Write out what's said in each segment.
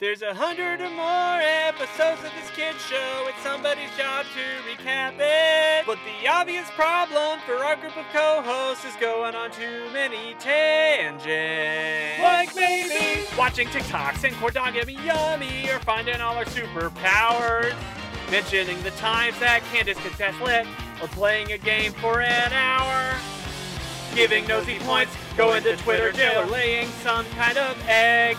There's a hundred or more episodes of this kid's show. It's somebody's job to recap it. But the obvious problem for our group of co-hosts is going on too many tangents. Like maybe watching TikToks and Cordogamy Yummy or finding all our superpowers. Mentioning the times that Candace could test lit or playing a game for an hour. Giving nosy points, going to Twitter jail or laying some kind of egg.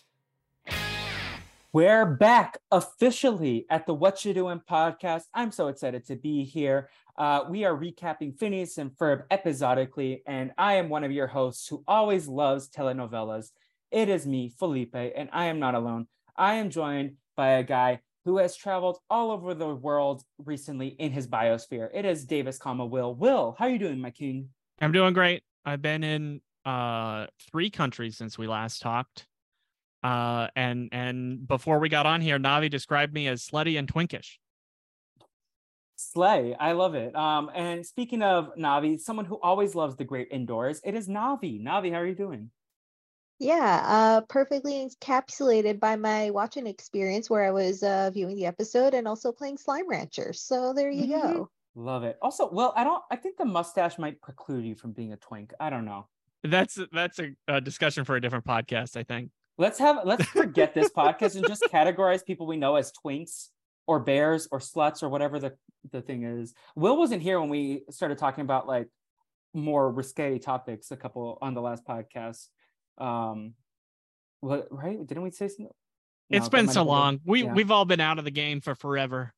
We're back officially at the What You Doing podcast. I'm so excited to be here. Uh, we are recapping Phineas and Ferb episodically, and I am one of your hosts who always loves telenovelas. It is me, Felipe, and I am not alone. I am joined by a guy who has traveled all over the world recently in his biosphere. It is Davis, comma Will. Will, how are you doing, my king? I'm doing great. I've been in uh three countries since we last talked. Uh and and before we got on here, Navi described me as slutty and twinkish. Slay, I love it. Um, and speaking of Navi, someone who always loves the great indoors, it is Navi. Navi, how are you doing? Yeah, uh, perfectly encapsulated by my watching experience where I was uh, viewing the episode and also playing Slime Rancher. So there you Mhm. go. Love it. Also, well, I don't. I think the mustache might preclude you from being a twink. I don't know. That's that's a, a discussion for a different podcast, I think. Let's have. Let's forget this podcast and just categorize people we know as twinks or bears or sluts or whatever the the thing is. Will wasn't here when we started talking about like more risque topics a couple on the last podcast. Um, what right? Didn't we say something? It's No, that been so have been- long. We yeah. we've all been out of the game for forever.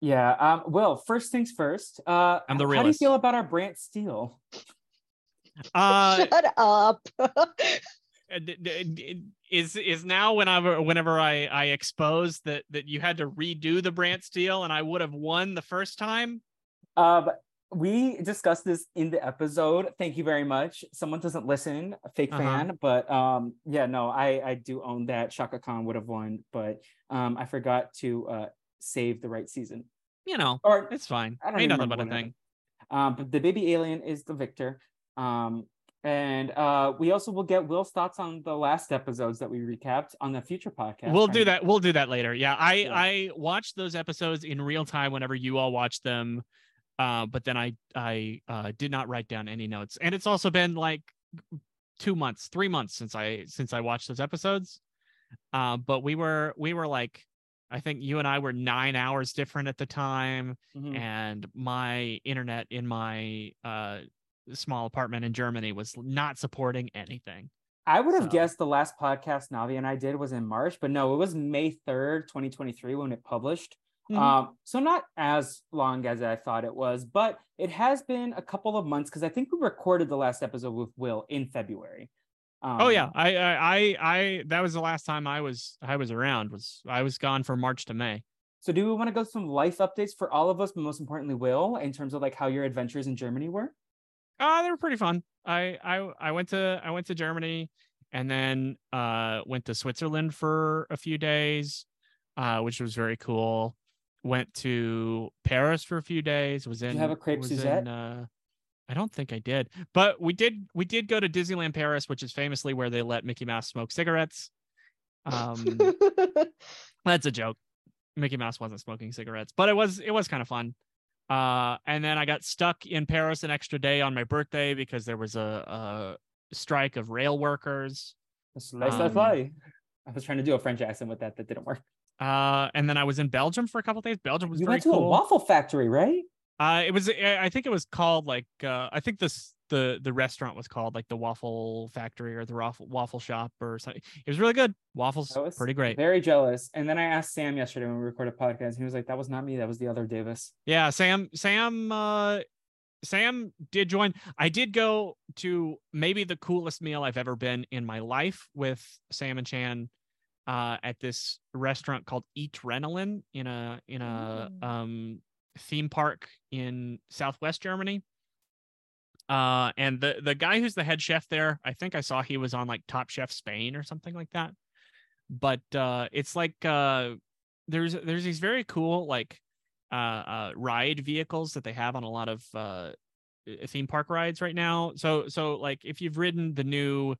Yeah. Um. Well, first things first. Uh, I'm the realist. How do you feel about our Brant Steele? Uh Shut up. uh, is is now whenever whenever I I expose that that you had to redo the Brant Steel and I would have won the first time. Um, we discussed this in the episode. Thank you very much. Someone doesn't listen, a fake Uh-huh. fan, but um, yeah, no, I I do own that. Shaka Khan would have won, but um, I forgot to uh save the right season. You know, Or it's fine. I don't Ain't even nothing but a thing. um, but the baby alien is the victor. Um, and uh, we also will get Will's thoughts on the last episodes that we recapped on the future podcast. We'll trying do that. We'll do that later. Yeah, I Yeah. I watched those episodes in real time whenever you all watched them, uh, but then I I uh, did not write down any notes. And it's also been like two months, three months since I since I watched those episodes. Uh, but we were we were like, I think you and I were nine hours different at the time, Mhm. and my internet in my uh small apartment in Germany was not supporting anything. I would have So- guessed the last podcast Navi and I did was in March, but no, it was May 3rd, 2023 when it published. Mhm. Um, so not as long as I thought it was, but it has been a couple of months because I think we recorded the last episode with Will in February. Um, oh yeah, I, I I I that was the last time I was I was around. Was I was gone from March to May. So do we want to go some life updates for all of us, but most importantly, Will, in terms of like how your adventures in Germany were? Uh they were pretty fun. I I I went to I went to Germany and then uh went to Switzerland for a few days, uh, which was very cool. Went to Paris for a few days. Was in you have a crepe Suzette? in, uh, I don't think I did, but we did we did go to Disneyland Paris, which is famously where they let Mickey Mouse smoke cigarettes. Um, that's a joke. Mickey Mouse wasn't smoking cigarettes, but it was it was kind of fun. Uh, and then I got stuck in Paris an extra day on my birthday because there was a, a strike of rail workers. Slice, slice, um, slice. I was trying to do a French accent with that, that didn't work. Uh, and then I was in Belgium for a couple days. Belgium was You very went to a waffle factory, right? Uh, it was I I think it was called like uh, I think this the the restaurant was called like the Waffle Factory or the Waffle Waffle Shop or something. It was really good. Waffles, pretty great. Very jealous. And then I asked Sam yesterday when we recorded a podcast, and he was like, "That was not me. That was the other Davis." Yeah, Sam Sam uh Sam did join. I did go to maybe the coolest meal I've ever been in my life with Sam and Chan uh at this restaurant called Eatrenalin in a in a Mm. um theme park in southwest Germany. Uh, and the the guy who's the head chef there, I think I saw he was on like Top Chef Spain or something like that. But uh, it's like uh, there's there's these very cool like uh, uh, ride vehicles that they have on a lot of uh, theme park rides right now. So so like if you've ridden the new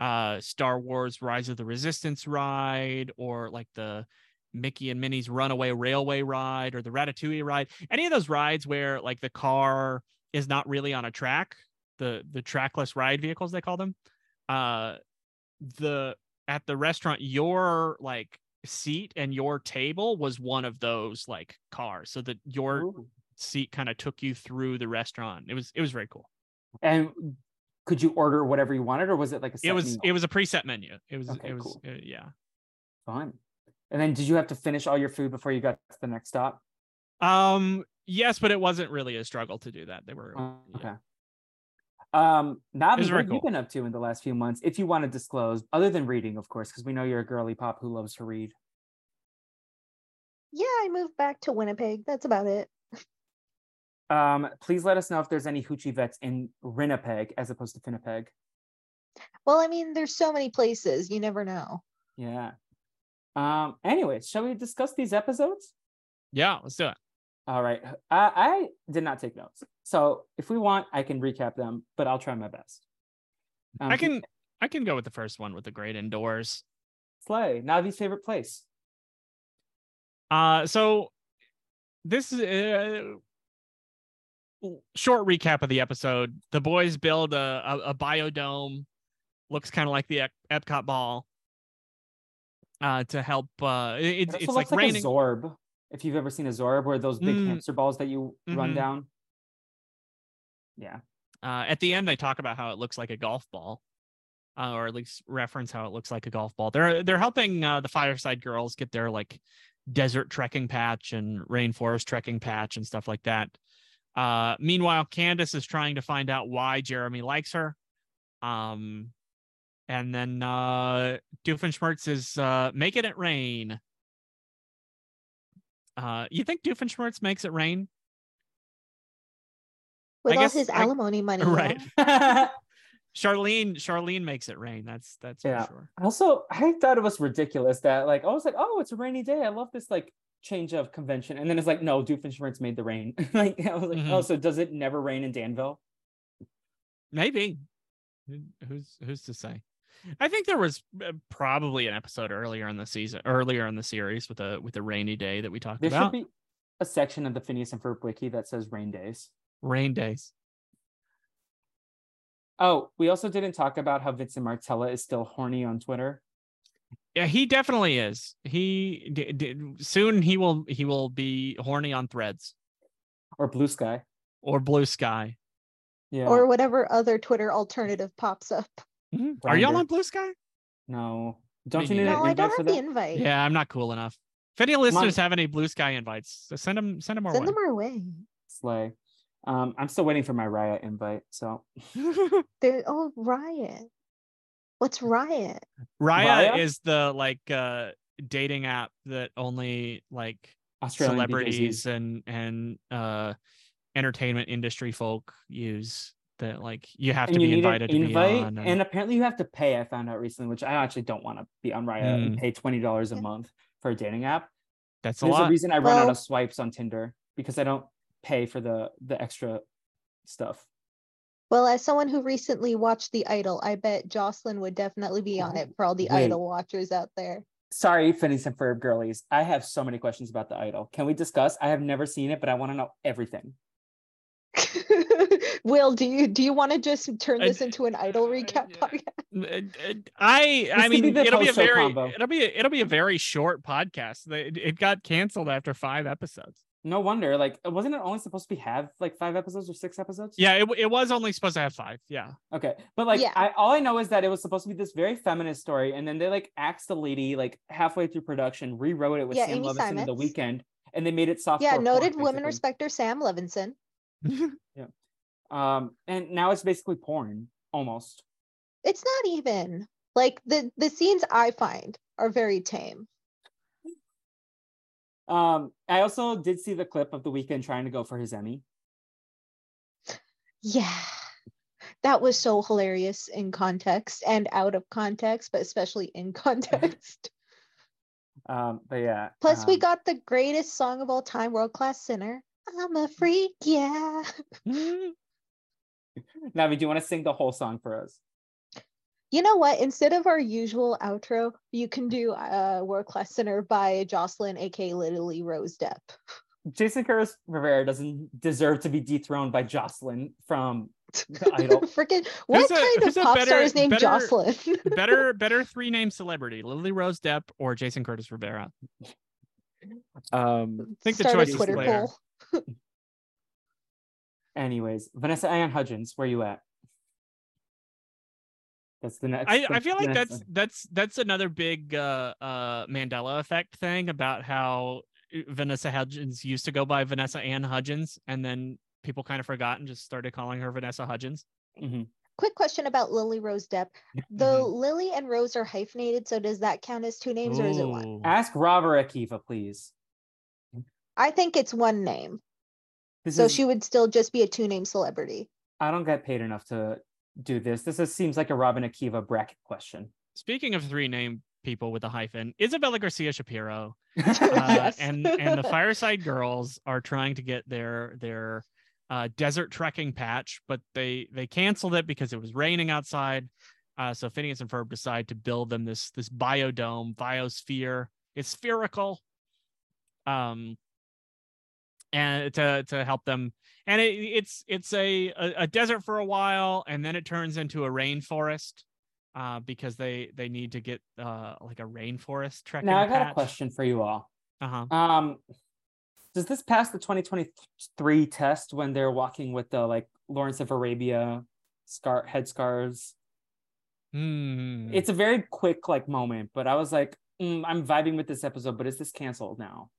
uh Star Wars Rise of the Resistance ride or like the Mickey and Minnie's Runaway Railway ride or the Ratatouille ride, any of those rides where like the car is not really on a track, the the trackless ride vehicles they call them. Uh the at the restaurant your like seat and your table was one of those like cars so that your Ooh. seat kind of took you through the restaurant. It was it was very cool. And could you order whatever you wanted, or was it like a? It was meal? it was a preset menu. It was Okay, it was cool. uh, yeah. fun. And then, did you have to finish all your food before you got to the next stop? Um yes, but it wasn't really a struggle to do that. They were Oh, yeah. okay. Um, Navi, was what very have you been up to in the last few months, if you want to disclose, other than reading, of course, because we know you're a girly pop who loves to read. Yeah, I moved back to Winnipeg. That's about it. Um, please let us know if there's any hoochie vets in Winnipeg as opposed to Winnipeg. Well, I mean, there's so many places. You never know. Yeah. Um. Anyways, shall we discuss these episodes? Yeah, let's do it. All right. I, I did not take notes, so if we want, I can recap them, but I'll try my best. Um, I can I can go with the first one with the great indoors. Slay Navi's favorite place. Uh so this is uh, short recap of the episode. The boys build a a, a biodome, looks kind of like the Ep- Epcot ball. Uh, to help, uh, it- It it's like like, raining. Zorb. If you've ever seen a Zorb, where those big Mm. hamster balls that you run Mhm. down. Yeah. Uh, at the end, they talk about how it looks like a golf ball, uh, or at least reference how it looks like a golf ball. They're they're helping uh, the Fireside Girls get their like desert trekking patch and rainforest trekking patch and stuff like that. Uh, meanwhile, Candace is trying to find out why Jeremy likes her. Um, and then uh, Doofenshmirtz is uh, making it rain. Uh, you think Doofenshmirtz makes it rain? With all guess his I- alimony money. right. yeah. Charlene, Charlene makes it rain. That's that's for Yeah. sure. Also, I thought it was ridiculous that like I was like, oh, it's a rainy day. I love this like change of convention, and then it's like, no, Doofenshmirtz made the rain. like I was like, oh, Mhm. so does it never rain in Danville? Maybe. Who's who's to say? I think there was uh, probably an episode earlier in the season, earlier in the series with a with a rainy day that we talked There about. There should be a section of the Phineas and Ferb wiki that says rain days. Rain days. Oh, we also didn't talk about how Vincent Martella is still horny on Twitter. Yeah, he definitely is. He d- d- soon he will he will be horny on Threads Or Blue Sky. or Blue Sky. Yeah. Or whatever other Twitter alternative pops up. Mhm. Are y'all on Blue Sky? no. Don't you need neither. an No, I invite don't for have the that? invite. Yeah, I'm not cool enough. If any listeners have any Blue Sky invites, so send them send them our Send way. them our way. Slay. Um, I'm still waiting for my Raya invite. So They're, oh, Raya. What's Raya? Riot Raya? is the like uh dating app that only like Australian celebrities BJs. and and uh entertainment industry folk use that like you have to and you be invited to invite, be on. and apparently you have to pay. I found out recently, which I actually don't want to be on Raya and Mm. pay twenty dollars a month for a dating app. that's a There's a reason I run out of swipes on Tinder because I don't pay for the the extra stuff. Well, as someone who recently watched The Idol, I bet Jocelyn would definitely be on it for all the Wait. Idol watchers out there. Sorry, Phineas and Ferb girlies. I have so many questions about the Idol. Can we discuss? I have never seen it, but I want to know everything. Will, do you do you want to just turn this into an Idol uh, recap podcast? Uh, uh, I I could be mean it'll be a very combo. it'll be a, it'll be a very short podcast. It, it got canceled after five episodes. No wonder. Like, wasn't it only supposed to be have like five episodes or six episodes? Yeah, it, it was only supposed to have five. Yeah. Okay, but like, Yeah. I all I know is that it was supposed to be this very feminist story, and then they like axed the lady like halfway through production, rewrote it with Yeah, Sam Amy Levinson in the Weeknd, and they made it soft. yeah, noted women respecter Sam Levinson. Um, and now it's basically porn almost. It's not even like the the scenes I find are very tame. Um, I also did see the clip of the Weeknd trying to go for his Emmy. Yeah. That was so hilarious in context and out of context, but especially in context. Um, but yeah. Plus, we um, got the greatest song of all time, World Class Sinner. I'm a freak, yeah. Navi, do you want to sing the whole song for us? You know what? Instead of our usual outro, you can do uh, World Class Sinner by Jocelyn, aka Literally Rose Depp. Jason Curtis Rivera doesn't deserve to be dethroned by Jocelyn from The Idol. Freaking what Who's a- kind who's of pop better- star is named better- Jocelyn? better better three name celebrity lily rose depp or jason curtis rivera Um. think the Start a choice is Twitter clear. poll. Anyways, Vanessa Ann Hudgens, where you at? That's the next. I, I feel like next that's that's that's another big uh uh mandela effect thing about how uh, vanessa hudgens used to go by vanessa ann hudgens and then people kind of forgot and just started calling her vanessa hudgens Mhm. Quick question about Lily Rose Depp. The Mhm. Lily and Rose are hyphenated, so does that count as two names or is it one? Ask Robert Akiva, please. I think it's one name. This So is, she would still just be a two name celebrity. I don't get paid enough to do this. This is, seems like a Robin Akiva bracket question. speaking of three name people with a hyphen isabella garcia shapiro uh, Yes. and and the fireside girls are trying to get their their uh, desert trekking patch but they they canceled it because it was raining outside uh, so phineas and ferb decide to build them this this biodome biosphere it's spherical um and to to help them and it, it's it's a, a desert for a while and then it turns into a rainforest uh because they they need to get uh like a rainforest trekking now I got patch. a question for you all. uh-huh Um, does this pass the 2023 test when they're walking with the like Lawrence of Arabia scar head scars? Hmm. It's a very quick like moment, but I was like, mm, I'm vibing with this episode, but is this canceled now?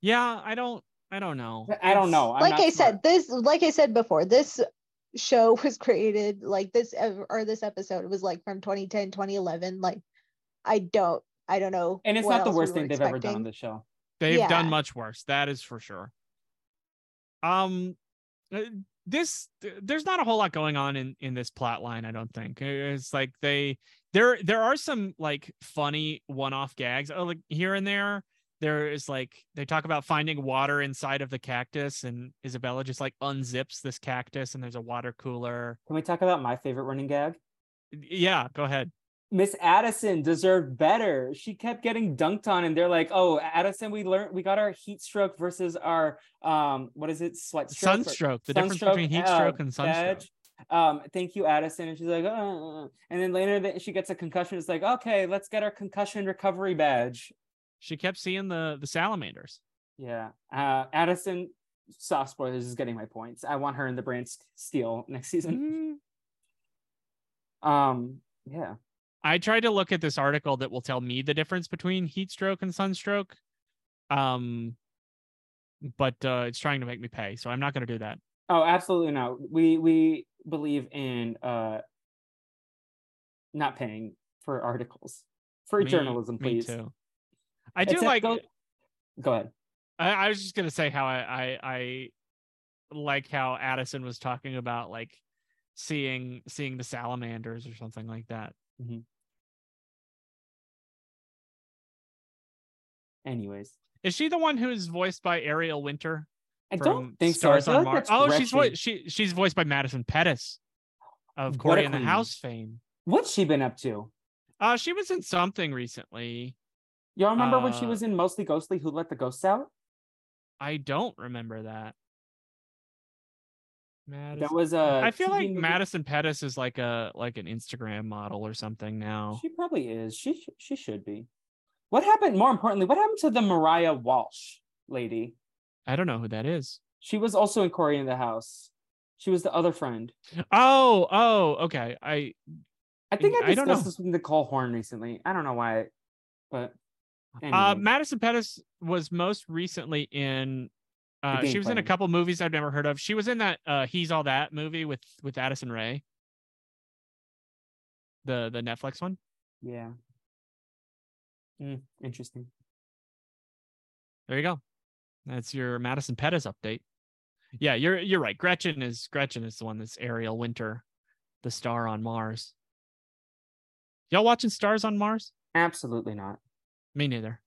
Yeah i don't i don't know I don't know. I'm like I smart. said, this like I said before, this show was created like this or this episode was like from 2010, 2011. Like I don't I don't know. and it's not the else we worst were thing they've ever done on the show. they've done much worse that is for sure um uh, this there's not a whole lot going on in in this plot line i don't think it's like they there there are some like funny one-off gags oh like here and there there is like they talk about finding water inside of the cactus and isabella just like unzips this cactus and there's a water cooler Can we talk about my favorite running gag? yeah go ahead Miss Addison deserved better. She kept getting dunked on, and they're like, "Oh, Addison, we learned we got our heat stroke versus our um, what is it, sweat stroke? sunstroke the difference between heat uh, stroke and sunstroke badge. Um, thank you, Addison. And she's like, uh, and then later that she gets a concussion. It's like, okay, let's get our concussion recovery badge. She kept seeing the the salamanders Yeah, uh, Addison. Soft spoilers is getting my points. I want her in the brand steel next season. Mm. Um, yeah. I tried to look at this article that will tell me the difference between heat stroke and sunstroke. Um, but uh, it's trying to make me pay, so I'm not going to do that. Oh, absolutely not. We we believe in uh not paying for articles for Me- journalism, me please. too. I do Except like. those- Go ahead. I, I was just gonna say how I, I I like how Addison was talking about like seeing seeing the salamanders or something like that. Anyways, Is she the one who's voiced by Ariel Winter? I don't think Stars feel on like Mars? Oh, she's vo- she she's voiced by Madison Pettis of Cory and the. House fame. What's she been up to? Uh, she was in something recently. Y'all remember when she Uh, was in Mostly Ghostly? Who let the ghosts out? I don't remember that. Madison. That was a. I feel TV like movie- Madison Pettis is like a like an Instagram model or something now. She probably is. She sh- she should be. What happened? More importantly, what happened to the Maiara Walsh lady? I don't know who that is. She was also in Cory in the House. She was the other friend. Oh, oh, okay. I I think I I don't discussed know. this with Nicole Horn recently. I don't know why, but uh. Madison Pettis was most recently in uh she was in a couple movies I've never heard of. She was in that uh He's All That movie with with Addison Rae. The the Netflix one. yeah. Hmm, interesting. There you go. That's your Madison Pettis update. Yeah, you're you're right. Gretchen is Gretchen is the one that's Ariel Winter, the star on Mars. Y'all watching Stars on Mars? Absolutely not. Me neither.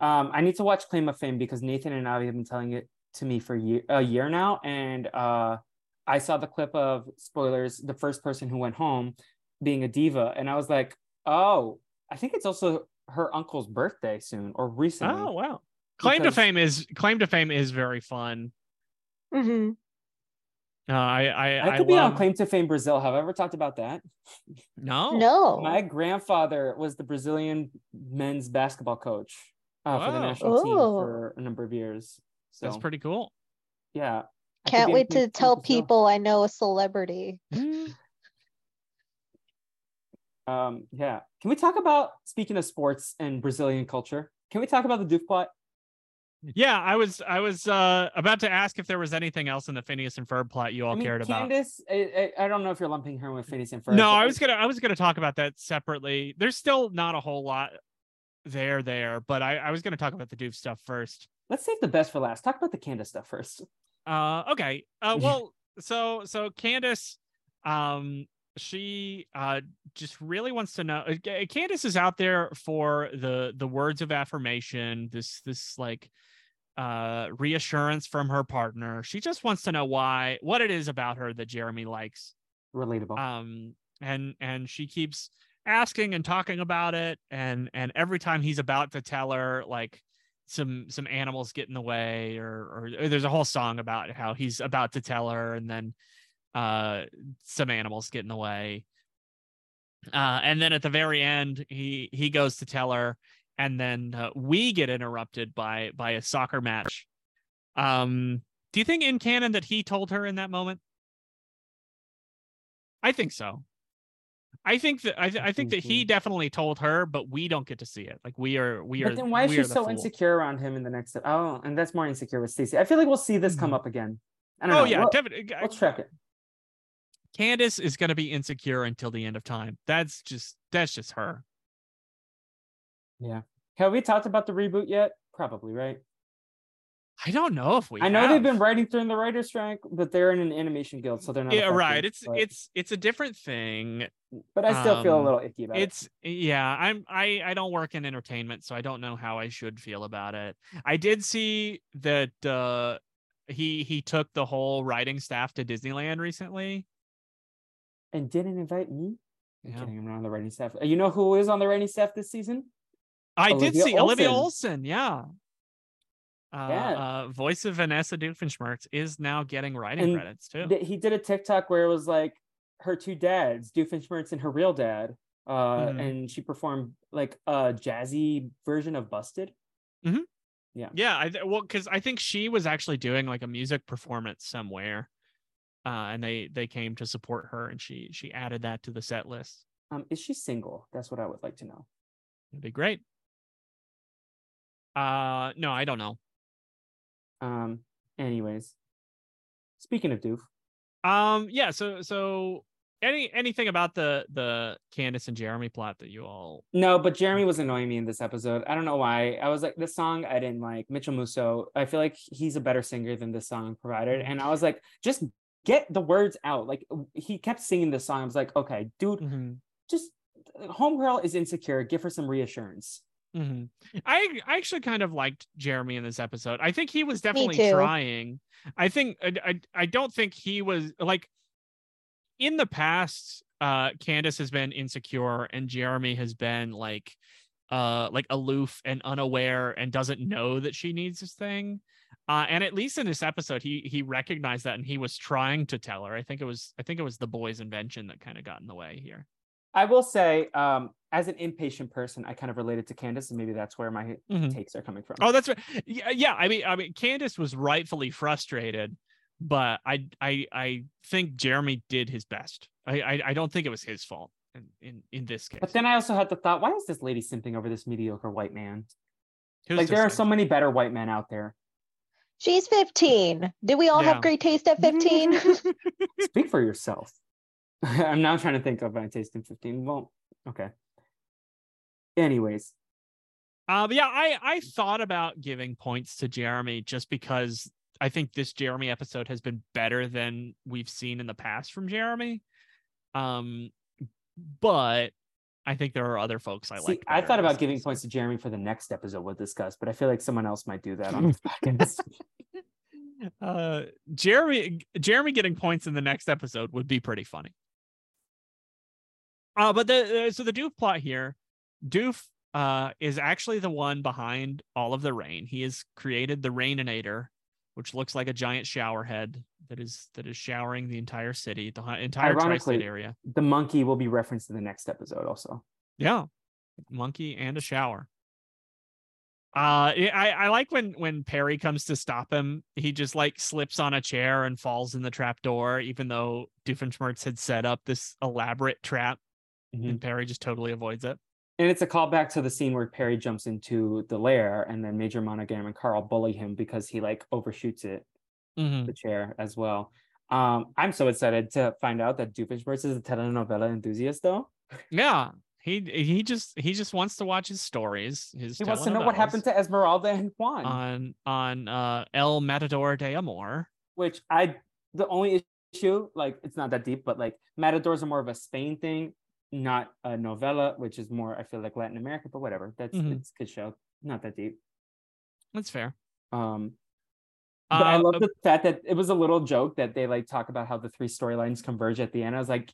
Um, I need to watch Claim of Fame because Nathan and Avi have been telling it to me for year, a year now, and uh, I saw the clip of spoilers. The first person who went home being a diva, and I was like, oh, I think it's also her uncle's birthday soon or recently. Oh wow. Claim to fame is claim to fame is very fun. hmm Uh, I I I I, could be love, on Claim to Fame Brazil. Have I ever talked about that? No. No. My grandfather was the Brazilian men's basketball coach uh, for the Wow. national team Oh. for a number of years. So That's pretty cool. yeah. I Can't wait to tell Brazil. people I know a celebrity. Um, yeah. Can we talk about speaking of sports and Brazilian culture? Can we talk about the Doof plot? Yeah, I was I was uh about to ask if there was anything else in the Phineas and Ferb plot you all I mean, cared about. Candace, I, I, don't know if you're lumping her with Phineas and Ferb. No, I was gonna I was gonna talk about that separately. There's still not a whole lot there there, but I, I was gonna talk about the Doof stuff first. Let's save the best for last. Talk about the Candace stuff first. Uh okay. Uh well so so Candace um she uh just really wants to know Candace is out there for the the words of affirmation, this this like uh reassurance from her partner. She just wants to know why what it is about her that Jeremy likes. Relatable. um and and she keeps asking and talking about it and and every time he's about to tell her like some some animals get in the way or or there's a whole song about how he's about to tell her and then uh some animals get in the way uh and then at the very end he he goes to tell her and then uh, we get interrupted by by a soccer match um do you think in canon that he told her in that moment I think so. I think that I, th- I think that he Mhm. definitely told her, but we don't get to see it. Like we are we are. but then why is she so fool. insecure around him in the next? Oh, and that's more insecure with Stacey. I feel like we'll see this come Mhm. up again. I don't Oh know. yeah, We'll, definitely. we'll track it. Candace is going to be insecure until the end of time. That's just that's just her. Have we talked about the reboot yet? Probably, right? I don't know if we. I know they've been writing during the writer's strike, but they're in an animation guild, so they're not. Yeah, right. It's but, it's it's a different thing. But I still feel a um, little icky about it. It's yeah. I'm I I don't work in entertainment, so I don't know how I should feel about it. I did see that uh he he took the whole writing staff to Disneyland recently. And didn't invite me. I'm Yeah. kidding. I'm not on the writing staff. You know who is on the writing staff this season? I did Olivia see Olivia Olson, yeah. Uh, Yeah. uh, voice of Vanessa Doofenshmirtz is now getting writing And credits too. Th- He did a TikTok where it was like her two dads, Doofenshmirtz and her real dad, uh, Mhm. and she performed like a jazzy version of Busted. yeah, yeah. I th- well, because I think she was actually doing like a music performance somewhere, uh, and they they came to support her, and she she added that to the set list. Um, is she single? That's what I would like to know. It'd be great. Uh, no, I don't know. Um, anyways, speaking of Doof, Um, yeah. So so any anything about the the Candace and Jeremy plot that you all no, but Jeremy was annoying me in this episode. I don't know why. I was like, this song I didn't like. Mitchel Musso. I feel like he's a better singer than this song provided, and I was like, just get the words out. Like he kept singing this song. I was like, okay, dude, just homegirl is insecure. Give her some reassurance. Hmm I I actually kind of liked Jeremy in this episode. I think he was definitely trying. I think I, I I don't think he was like in the past. Uh, Candace has been insecure, and Jeremy has been like uh like aloof and unaware and doesn't know that she needs this thing. Uh, and at least in this episode, he he recognized that and he was trying to tell her. I think it was I think it was the boy's invention that kind of got in the way here. I will say, um, as an impatient person, I kind of related to Candace, and maybe that's where my Mhm. takes are coming from. Oh, that's right. Yeah, yeah. I mean, I mean, Candace was rightfully frustrated, but I, I, I think Jeremy did his best. I, I, I don't think it was his fault in, in, in this case. But then I also had the thought, why is this lady simping over this mediocre white man? He was Like there are so many better white men out there. She's 15. Do we all Yeah. have great taste at 15? Speak for yourself. I'm now trying to think of my taste in 15. Well, okay. Anyways, Uh, yeah, I I thought about giving points to Jeremy just because I think this Jeremy episode has been better than we've seen in the past from Jeremy. Um, but I think there are other folks I See, like. I thought about giving points to Jeremy for the next episode we'll discuss, but I feel like someone else might do that on this podcast. uh jeremy jeremy getting points in the next episode would be pretty funny uh but the uh, so the doof plot here doof uh is actually the one behind all of the rain. He has created the raininator which looks like a giant shower head that is that is showering the entire city the entire Ironically- area. the monkey will be referenced in the next episode also. yeah monkey and a shower. Uh I, I I like when when perry comes to stop him. He just like slips on a chair and falls in the trap door even though doofenshmirtz had set up this elaborate trap Mhm. and perry just totally avoids it And it's a callback to the scene where Perry jumps into the lair and then Major Monogram and Carl bully him because he like overshoots it, Mhm. the chair as well. Um, I'm so excited to find out that Doofenshmirtz is a telenovela enthusiast though. yeah he he just he just wants to watch his stories his He wants to know what happened to Esmeralda and Juan. on on uh el matador de amor which I the only issue, like it's not that deep, but like Matadors are more of a Spain thing, not a novella, which is more I feel like Latin America, but whatever. That's Mhm. it's a good show. Not that deep. that's fair Um but I Uh, love the fact that it was a little joke that they like talk about how the three storylines converge at the end. I was like,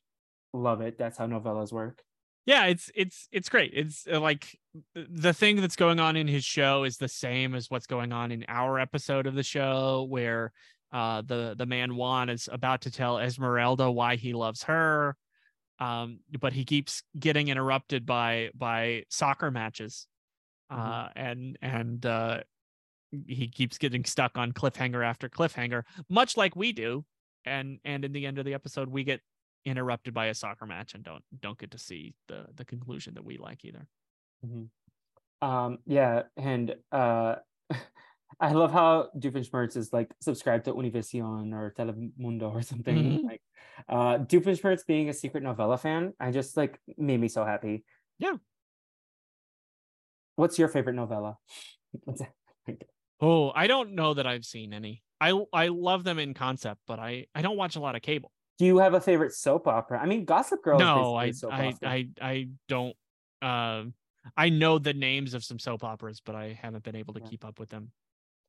love it. That's how novellas work. yeah it's it's it's great it's uh, like the thing that's going on in his show is the same as what's going on in our episode of the show where uh the the man juan is about to tell esmeralda why he loves her um but he keeps getting interrupted by by soccer matches Mhm. uh and and uh he keeps getting stuck on cliffhanger after cliffhanger much like we do and and in the end of the episode we get interrupted by a soccer match and don't don't get to see the the conclusion that we like either Um, yeah, and uh I love how Doofenshmirtz is like subscribed to Univision or Telemundo or something. Mhm. Like uh Doofenshmirtz being a secret novella fan, I just like made me so happy. Yeah. What's your favorite novella? Oh i don't know that i've seen any i i love them in concept but i i don't watch a lot of cable Do you have a favorite soap opera? I mean, Gossip Girl. no i i, opera. I i don't um i know the names of some soap operas but i haven't been able to Yeah. keep up with them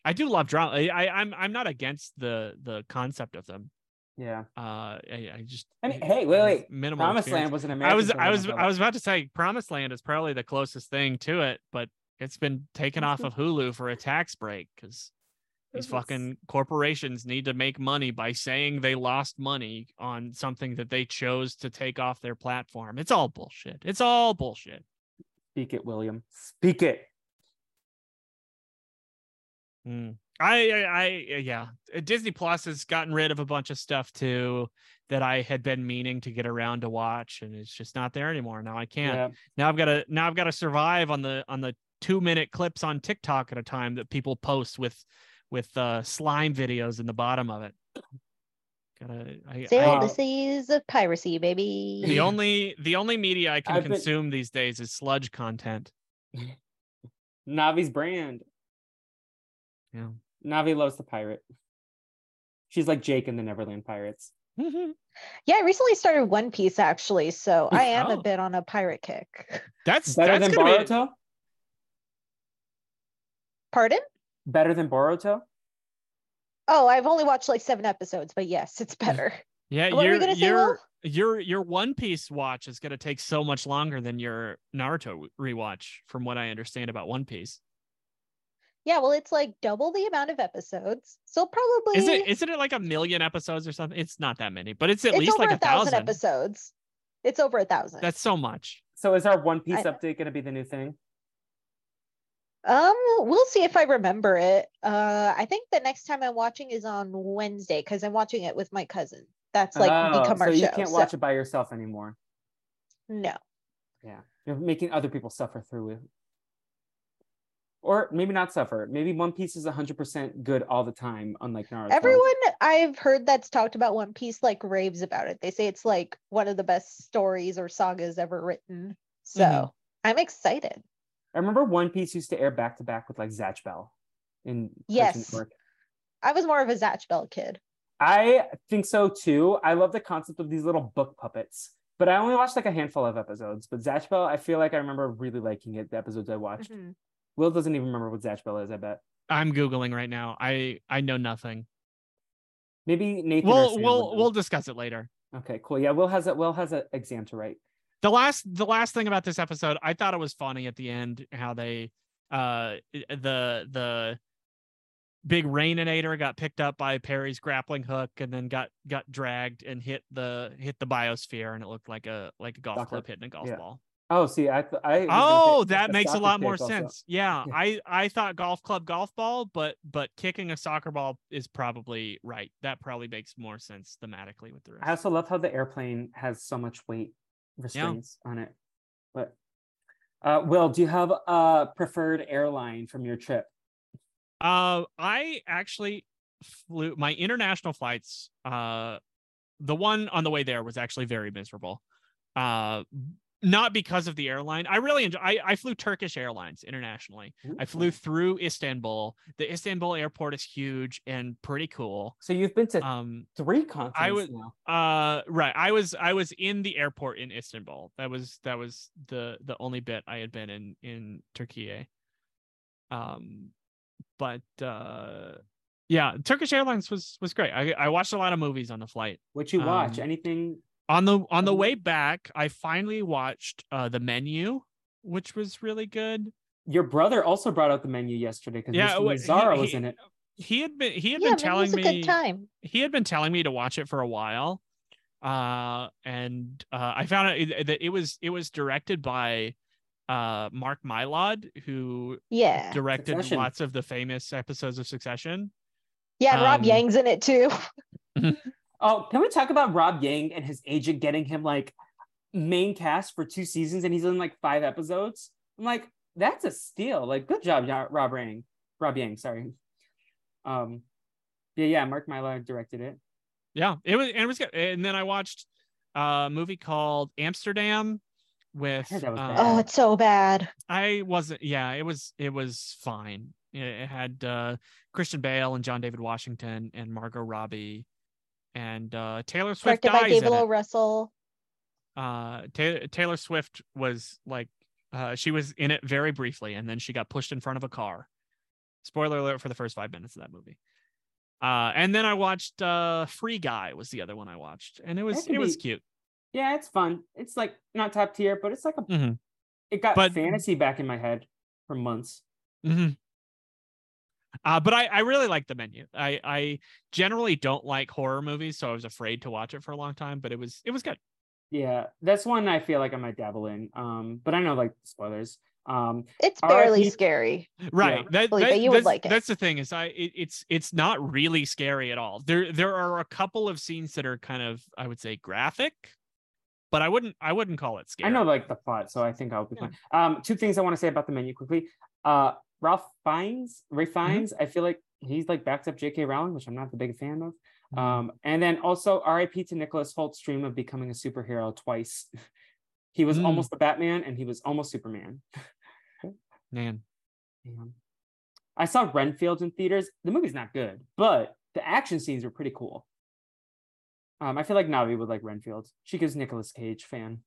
i do love drama I, I i'm i'm not against the the concept of them yeah. uh i, I just I mean, hey, wait, wait. minimal Promised experience. Land was an American. I was I was. I was about to say Promised Land is probably the closest thing to it, but it's been taken off of Hulu for a tax break because these fucking corporations need to make money by saying they lost money on something that they chose to take off their platform. It's all bullshit. It's all bullshit. Speak it, William. Speak it. Mm. I, I, I, yeah. Uh, Disney Plus has gotten rid of a bunch of stuff too that I had been meaning to get around to watch, and it's just not there anymore. Now I can't. Yeah. now i've got to now i've got to survive on the on the two minute clips on tiktok at a time that people post with with uh slime videos in the bottom of it gotta I, Sail I- the seas of piracy, baby. the only the only media i can I've been- consume these days is sludge content Navi's brand. Yeah Navi loves the pirate. She's like Jake in the Neverland Pirates. Mm-hmm. Yeah, I recently started One Piece actually, so I am Oh. a bit on a pirate kick. that's Better that's than gonna be Boruto? Pardon? Better than Boruto? Oh, I've only watched like seven episodes, but yes, it's mm. better. yeah What were you your gonna say, Will? your your your one piece watch is going to take so much longer than your naruto rewatch from what i understand about one piece Yeah, well, it's like double the amount of episodes, so probably is it isn't it like a million episodes or something it's not that many but it's at it's least over like a a thousand thousand episodes. It's over a thousand. That's so much. So is our One Piece I- update going to be the new thing? Um, we'll see if I remember it. Uh, I think the next time I'm watching is on Wednesday because I'm watching it with my cousin. That's like Oh, become so our you show. can't so- watch it by yourself anymore. No. Yeah. You're making other people suffer through it. Or maybe not suffer. Maybe One Piece is 100% good all the time, unlike Naruto. Everyone I've heard that's talked about One Piece like raves about it. They say it's like one of the best stories or sagas ever written. So Mhm. I'm excited. I remember One Piece used to air back to back with like Zatch Bell in Yes. I was more of a Zatch Bell kid. I think so too. I love the concept of these little book puppets, but I only watched like a handful of episodes. But Zatch Bell, I feel like I remember really liking it. The episodes I watched. Mhm. Will doesn't even remember what Zatch Bell is. I bet I'm googling right now. I I know nothing. maybe Nathan. We'll we'll we'll discuss it later. Okay, cool. Yeah, Will has a Will has an exam to write. the last the last thing about this episode i thought it was funny at the end how they uh the the big raininator got picked up by perry's grappling hook and then got got dragged and hit the hit the biosphere and it looked like a like a golf Soccer. club hitting a golf Yeah. ball Oh, see, I th- I. oh that makes a lot more also. sense yeah, Yeah. i i thought golf club golf ball but but kicking a soccer ball is probably right that probably makes more sense thematically with the rest I also love how the airplane has so much weight restraints on it. But uh, Will, do you have a preferred airline from your trip? Uh, I actually flew my international flights. Uh, the one on the way there was actually very miserable. Uh, not because of the airline. I really enjoy. I, I flew Turkish Airlines internationally. I flew through Istanbul. The Istanbul airport is huge and pretty cool. So you've been to Um, three continents would- now. uh, right. I was I was in the airport in Istanbul. That was that was the the only bit I had been in in Turkey. Um, but uh, yeah, Turkish Airlines was was great. I I watched a lot of movies on the flight. What you watch? um, Anything? On the on the Mhm. way back, I finally watched uh the menu, which was really good. Your brother also brought out the menu yesterday because Yeah, Mr. wait, he- Mazzara was he- in it. He had been he had Yeah, been telling me time. he had been telling me to watch it for a while uh and uh i found out that it was it was directed by uh mark mylod who Yeah. directed Succession. lots of the famous episodes of succession Yeah, and Rob um, Yang's in it too. Oh, can we talk about Rob Yang and his agent getting him like main cast for two seasons and he's in like five episodes? I'm like, that's a steal. Like, good job, Rob Yang. Rob Yang, sorry. Um, yeah, yeah. Mark Mylod directed it. yeah it was and it was good and then i watched uh, a movie called amsterdam with heard that was uh. Oh, it's so bad. I wasn't. Yeah, it was. It was fine. It, it had uh, Christian Bale and John David Washington and Margot Robbie, and uh, Taylor Swift Directed by dies David in O. Russell. Uh, Ta- Taylor Swift was like, uh, she was in it very briefly, and then she got pushed in front of a car. Spoiler alert for the first five minutes of that movie. Uh, and then I watched uh, Free Guy was the other one I watched, and it was can it was cute. Yeah, it's fun. It's like not top tier, but it's like a. Mhm. It got But- fantasy back in my head for months. hmm Uh, but I, I really like the menu. I, I generally don't like horror movies, so I was afraid to watch it for a long time. But it was it was good. Yeah, that's one I feel like I might dabble in. Um, but I know like spoilers. Um, It's R.I.P. barely scary. Right. That, Felipe, that- you would that's, like it. that's the thing is I it, it's it's not really scary at all. There there are a couple of scenes that are kind of I would say graphic, but I wouldn't I wouldn't call it scary. I know like the plot, so I think I'll be Yeah. fine. Um, two things I want to say about the menu quickly. Uh, Ralph Fiennes, Ray Mm-hmm. Fiennes, I feel like he's like backed up J.K. Rowling, which I'm not the big fan of. Mhm. Um, and then also R.I.P. to Nicholas Hoult's dream of becoming a superhero twice. he was Mm. almost the Batman, and he was almost Superman. Man. Damn. I saw Renfield in theaters. The movie's not good, but the action scenes were pretty cool. Um, I feel like Navi would like Renfield. She gives Nicolas Cage fan.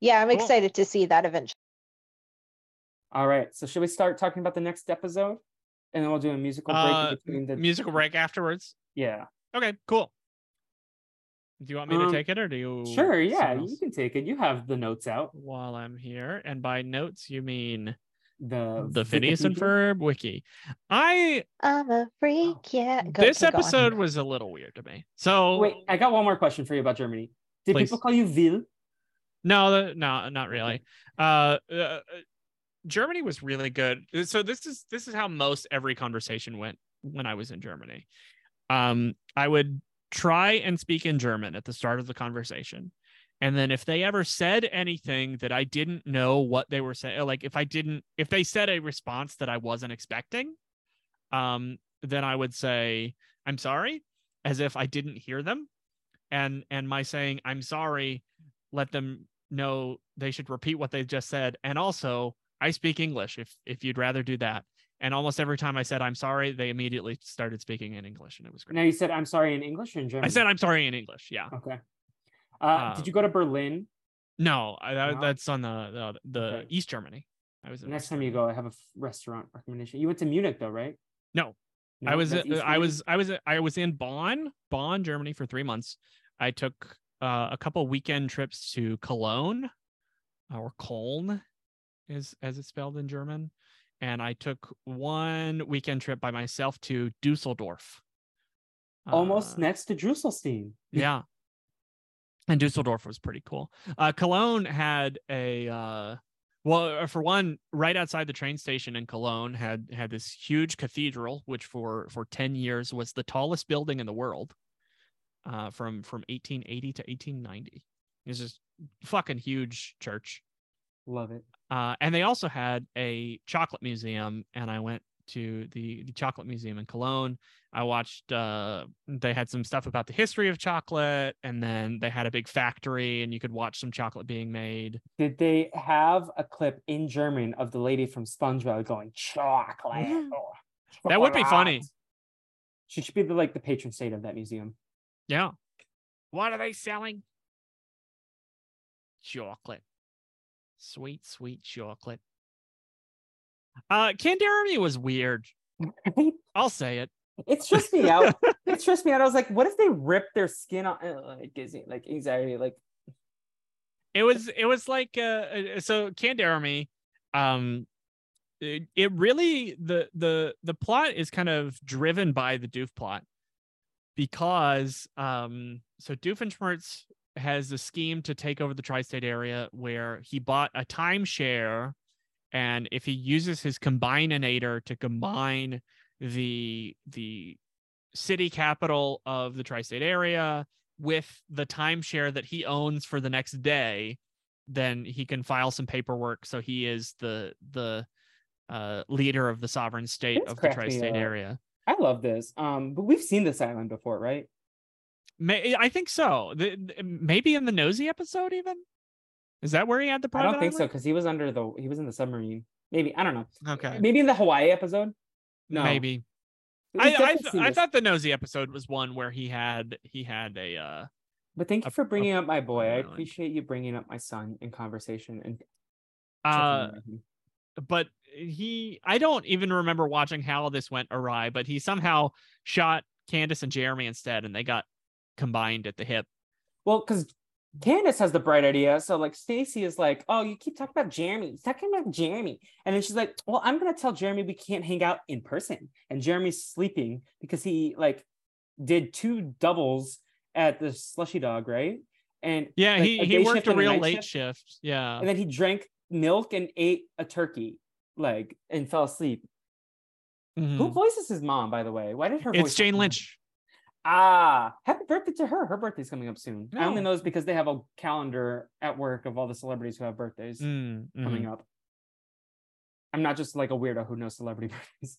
Yeah, I'm Cool. excited to see that eventually. All right. So should we start talking about the next episode? And then we'll do a musical break Uh, between the musical break afterwards. Yeah. Okay, cool. Do you want me to Um, take it or do you Sure, yeah, you can take it. You have the notes out. while I'm here? And by notes you mean The the Phineas and Ferb wiki. I I'm a freak. Yeah. Go, this keep episode was a little weird to me. So Wait, I got one more question for you about Germany. Did Please. people call you Ville? No, no, not really. Uh, uh, Germany was really good. So this is this is how most every conversation went when I was in Germany. Um, I would try and speak in German at the start of the conversation, and then if they ever said anything that I didn't know what they were saying, like if I didn't, if they said a response that I wasn't expecting, um, then I would say I'm sorry, as if I didn't hear them, and and my saying I'm sorry let them know they should repeat what they just said. And also, I speak English if if you'd rather do that. And almost every time I said I'm sorry, they immediately started speaking in English, and it was great. Now you said I'm sorry in English or in German. I said I'm sorry in English. Yeah. okay. Uh, did you Um, go to Berlin? No, I, No? that's on the the, the Okay. East Germany. I was Next time you go, I have a f- restaurant recommendation. You went to Munich though, right? No, I was uh, I was I was I was in Bonn, Bonn, Germany for three months. I took uh, a couple weekend trips to Cologne, or Köln, is as it's spelled in German, and I took one weekend trip by myself to Dusseldorf. almost Uh, next to Drusselstein. yeah. And Dusseldorf was pretty cool. Uh, Cologne had a uh, well, uh, for one, right outside the train station in Cologne had had this huge cathedral, which for for ten years was the tallest building in the world, uh, from from 1880 to 1890. It's just fucking huge church. Love it. Uh, and they also had a chocolate museum, and I went to the, the chocolate museum in Cologne. I watched. Uh, they had some stuff about the history of chocolate, and then they had a big factory, and you could watch some chocolate being made. Did they have a clip in German of the lady from SpongeBob going chocolate? Oh, That would be funny. chocolate." She should be the, like the patron saint of that museum. Yeah. What are they selling? Chocolate. Sweet, sweet chocolate. Uh, Canderemy was weird. I'll say it. it stressed me out. it stressed me out. I was like, what if they rip their skin off? Uh, It gives me like anxiety. Like, it was it was like uh uh, so Canderemy um it, it really the the the plot is kind of driven by the doof plot because um so doofenshmirtz has a scheme to take over the tri-state area where he bought a timeshare and if he uses his combinator to combine the the city capital of the tri-state area with the timeshare that he owns for the next day, then he can file some paperwork. So he is the the uh, leader of the sovereign state This of the tri-state up. area. I love this. Um, but we've seen this island before, right? May, I think so. The, maybe in the nosy episode, even is that where he had the problem? I don't think so because he was under the he was in the submarine. Maybe I don't know. Okay, Maybe in the Hawaii episode. No, maybe. I I, th- I thought the nosy episode was one where he had he had a uh But thank you a- for a bringing up my boy. I appreciate you bringing up my son in conversation and uh checking in with him. but he I don't even remember watching how this went awry, but he somehow shot Candace and Jeremy instead, and they got combined at the hip. Well, because Candace has the bright idea. So like Stacy is like, oh, you keep talking about Jeremy. He's talking about Jeremy. And then she's like, well, I'm gonna tell Jeremy we can't hang out in person. And Jeremy's sleeping because he like did two doubles at the slushy dog, right? And Yeah, like, he he worked a real night late shift, shift. Yeah. And then he drank milk and ate a turkey leg and fell asleep. Who Mhm. voices his mom, by the way? Why did her It's Jane Lynch. Ah, happy birthday to her. Her birthday's coming up soon. I only know this because they have a calendar at work of all the celebrities who have birthdays Mm, coming mhm. up. I'm not just like a weirdo who knows celebrity birthdays.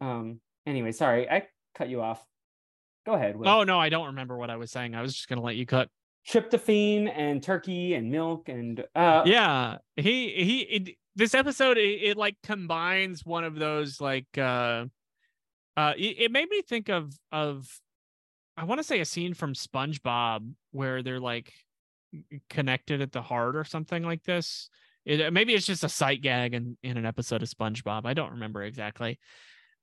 Um, anyway, sorry, I cut you off. Go ahead. Will. Oh no, I don't remember what I was saying. I was just gonna let you cut. Tryptophan and turkey and milk and uh yeah, he he. It, this episode it, it like combines one of those like uh, uh. It, it made me think of of. I want to say a scene from SpongeBob where they're like connected at the heart or something like this. It, maybe it's just a sight gag in, in an episode of SpongeBob. I don't remember exactly.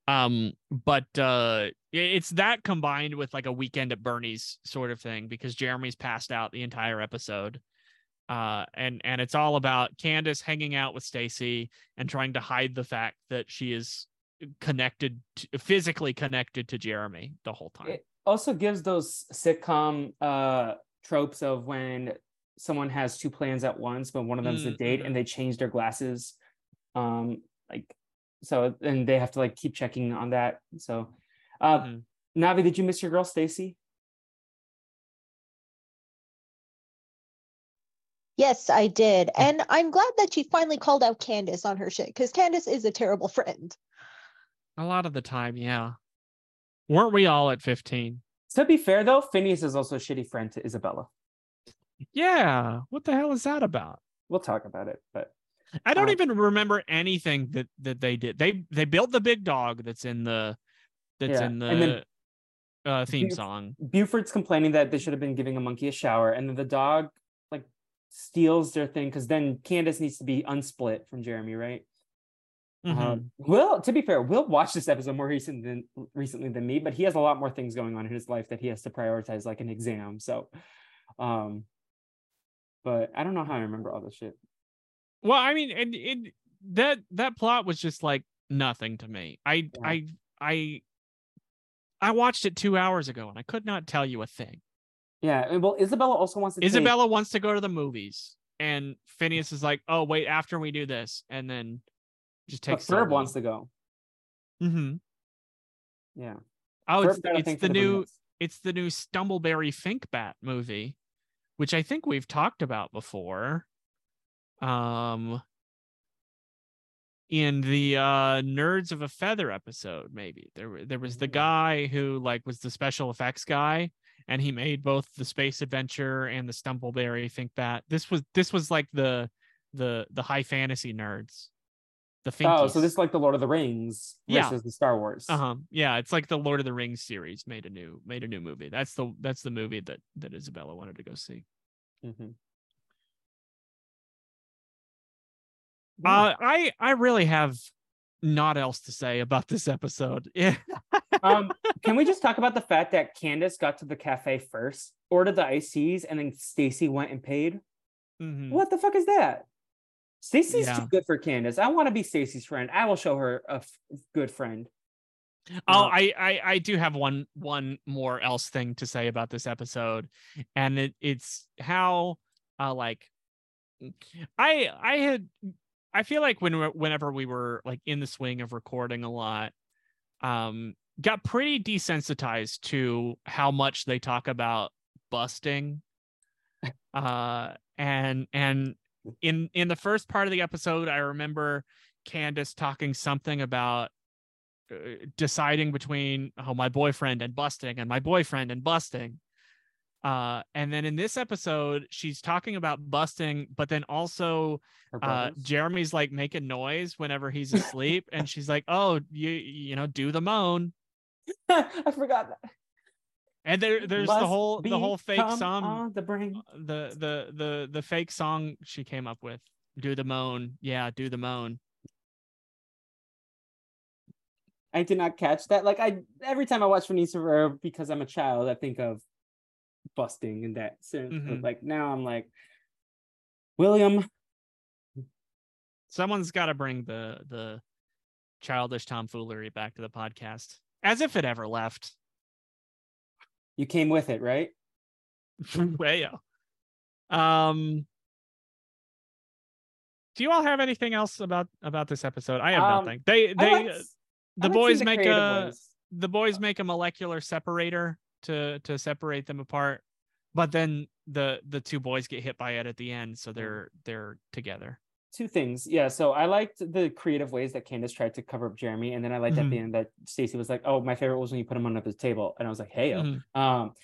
Um, but uh, it's that combined with like a weekend at Bernie's sort of thing because Jeremy's passed out the entire episode. Uh, and and it's all about Candace hanging out with Stacy and trying to hide the fact that she is connected, to, physically connected to Jeremy the whole time. it also gives those sitcom uh tropes of when someone has two plans at once, but one of them's a Mm, date mhm. and they change their glasses. Um, like so, and they have to like keep checking on that. So, uh, Mhm. Navi, did you miss your girl Stacy? Yes, I did. And I'm glad that she finally called out Candace on her shit because Candace is a terrible friend. A lot of the time, yeah. Weren't we all at 15? To be fair though, Phineas is also a shitty friend to Isabella. Yeah, what the hell is that about? We'll talk about it, but I don't Uh, even remember anything that that they did. They they built the big dog that's in the that's Yeah, in then the uh, theme Buf- song. Buford's complaining that they should have been giving a monkey a shower, and then the dog like steals their thing because then Candace needs to be unsplit from Jeremy, right? Mhm. Um, Will, to be fair, Will watched this episode more recent than recently than me, but he has a lot more things going on in his life that he has to prioritize, like an exam. So, um, but I don't know how I remember all this shit. Well, I mean, and it that that plot was just like nothing to me. I Yeah. I I I watched it two hours ago and I could not tell you a thing. Yeah, well, Isabella also wants to take- Isabella wants to go to the movies, and Phineas is like, "Oh, wait, after we do this," and then just but takes. Ferb wants to go. hmm Yeah. Oh, Ferb it's it's the new it's the new Stumbleberry Finkbat movie, which I think we've talked about before. Um in the uh Nerds of a Feather episode, maybe. There there was the guy who like was the special effects guy and he made both the space adventure and the Stumbleberry Finkbat. This was this was like the the the high fantasy nerds. The Finkies. Oh, so this is like the Lord of the Rings Yeah. versus the Star Wars. Uh-huh. Yeah, it's like the Lord of the Rings series made a new made a new movie. That's the that's the movie that that Isabella wanted to go see. Mhm. Uh I I really have not else to say about this episode. Yeah. um, can we just talk about the fact that Candace got to the cafe first, ordered the iced teas, and then Stacy went and paid? Mhm. What the fuck is that? Stacy's Yeah. too good for Candace. I want to be Stacy's friend. I will show her a f- good friend. Oh, Uh, I, I I do have one one more else thing to say about this episode, and it it's how uh like I I had I feel like when whenever we were like in the swing of recording a lot, um, got pretty desensitized to how much they talk about busting, uh, and and in in the first part of the episode, I remember Candace talking something about uh, deciding between oh my boyfriend and busting and my boyfriend and busting. Uh and then in this episode she's talking about busting but then also uh jeremy's like making noise whenever he's asleep and she's like oh you you know do the moan. I forgot that. And there there's the whole the whole fake song on the brain. the the the the fake song she came up with do the moan yeah do the moan I did not catch that. Like I every time I watch and Ferb because I'm a child, I think of busting in that sense. But Mhm. like now I'm like William. someone's got to bring the the childish tomfoolery back to the podcast as if it ever left You came with it, right? way um do you all have anything else about about this episode? I have Um, nothing. They they like uh, the like boys the make a ways. the boys make a molecular separator to to separate them apart but then the the two boys get hit by it at the end so they're they're together two things. Yeah, so I liked the creative ways that Candace tried to cover up Jeremy, and then I liked at the Mhm. end that Stacy was like, "Oh, my favorite was when you put him under the table," and I was like, "Hey." Mhm. Um,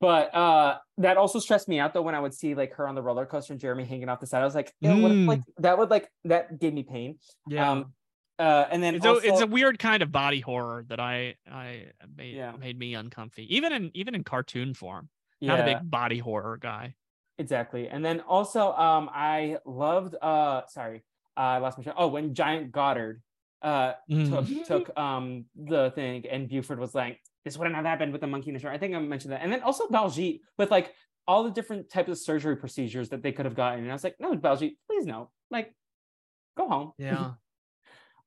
but uh, that also stressed me out though when I would see like her on the roller coaster and Jeremy hanging off the side. I was like, Ew, what if, Mm. like that would like that gave me pain. yeah Um, uh, and then it's also, a it's a weird kind of body horror that I I made Yeah. made me uncomfy even in even in cartoon form. yeah, Not a big body horror guy. Exactly. And then also, um, I loved uh, sorry, uh, I lost my train. Oh, when Giant Goddard uh Mm. took took um the thing and Buford was like, this wouldn't have happened with the monkey in the show. I think I mentioned that. And then also Baljeet with like all the different types of surgery procedures that they could have gotten. And I was like, no, Baljeet, please no. Like, go home. Yeah.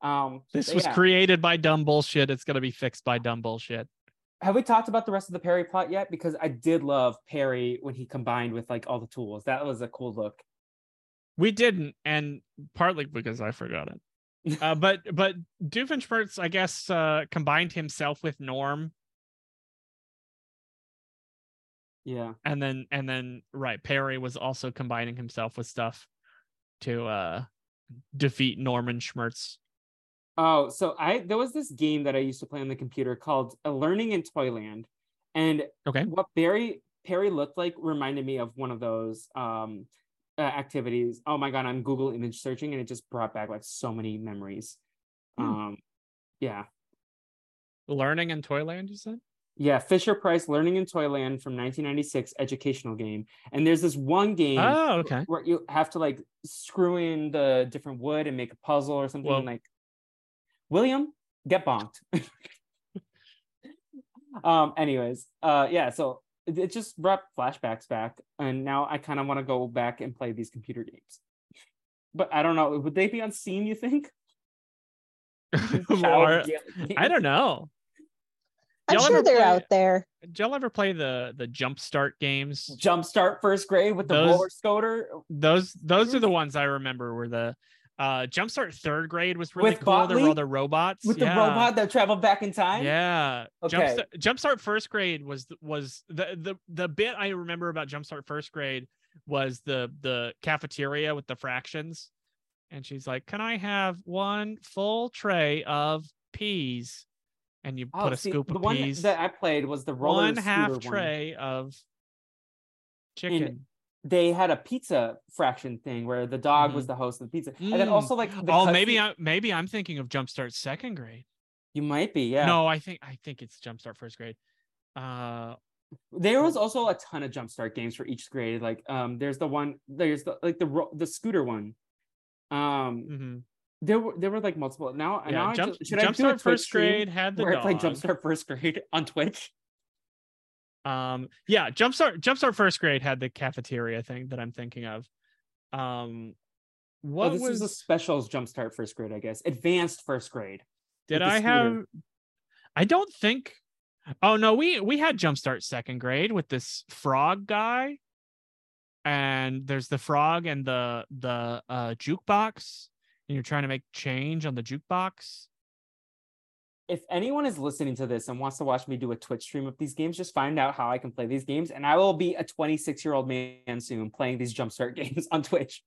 Um This was yeah. created by dumb bullshit. It's gonna be fixed by dumb bullshit. Have we talked about the rest of the Perry plot yet? Because I did love Perry when he combined with like all the tools. That was a cool look. We didn't, and partly because I forgot it. Uh, but but Doofenshmirtz, I guess, uh, combined himself with Norm, Yeah. and then and then right, Perry was also combining himself with stuff to uh defeat Norman Schmertz. Oh, so I there was this game that I used to play on the computer called Learning in Toyland. And Okay. what Barry Perry looked like reminded me of one of those um uh, activities. Oh my god, I'm Google image searching and it just brought back like so many memories. Hmm. Um yeah. Learning in Toyland, you said? Yeah, Fisher Price Learning in Toyland from 1996 educational game. And there's this one game Oh, okay. where you have to like screw in the different wood and make a puzzle or something Well- like William, get bonked. um, anyways, uh yeah, so it, it just brought flashbacks back, and now I kind of want to go back and play these computer games. But I don't know, would they be on Steam, you think? Or- I don't know. I'm Y'all sure ever they're play- out there. Did y'all ever play the the Jumpstart games? Jumpstart first grade with the Those- roller scooter Those those are the Mhm. ones I remember. Were the uh Jumpstart third grade was really With cool. There were all the robots with yeah. the robot that traveled back in time. Yeah. Okay. Jumpstart, Jumpstart first grade was was the the the bit I remember about Jumpstart first grade was the the cafeteria with the fractions, and she's like, "Can I have one full tray of peas?" And you put a Oh, see, scoop the of one that I played was the roller one half scooter one. tray of chicken. They had a pizza fraction thing where the dog was Mhm. the host of the pizza, and then Mm. also like the oh, maybe I maybe I'm thinking of Jumpstart second grade. you might be yeah. No, I think I think it's Jumpstart first grade. Uh, there was also a ton of jumpstart games for each grade. Like um, there's the one there's the like the the scooter one. Um, mhm. there were there were like multiple. Now now yeah, I Jump, ju- should I do Jumpstart first grade had the where I play dog. Jumpstart first grade on Twitch? Um, yeah, Jumpstart Jumpstart first grade had the cafeteria thing that I'm thinking of. Um, what oh, this was, a specials Jumpstart first grade, I guess. Advanced first grade. did I have? I don't think. Oh no, we we had Jumpstart second grade with this frog guy, and there's the frog and the the uh, jukebox, and you're trying to make change on the jukebox. If anyone is listening to this and wants to watch me do a Twitch stream of these games, just find out how I can play these games, and I will be a 26 year old man soon playing these Jumpstart games on Twitch.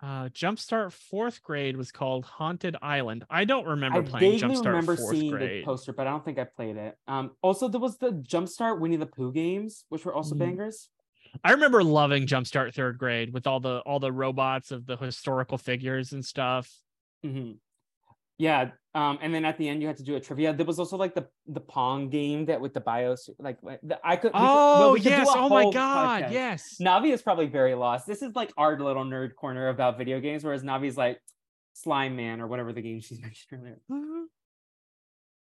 Uh, Jumpstart fourth grade was called Haunted Island. I don't remember I playing Jumpstart remember fourth seeing grade. the poster, but I don't think I played it. Um, also there was the Jumpstart Winnie the Pooh games, which were also Mm. bangers. I remember loving Jumpstart third grade with all the all the robots of the historical figures and stuff. hmm Yeah, um, and then at the end you had to do a trivia. There was also like the the Pong game that with the bios, like the, I could. we could- well, Oh we yes! Oh my god! podcast. Yes. Navi is probably very lost. This is like our little nerd corner about video games, whereas Navi's like Slime Man or whatever the game she's mentioned earlier. Mhm.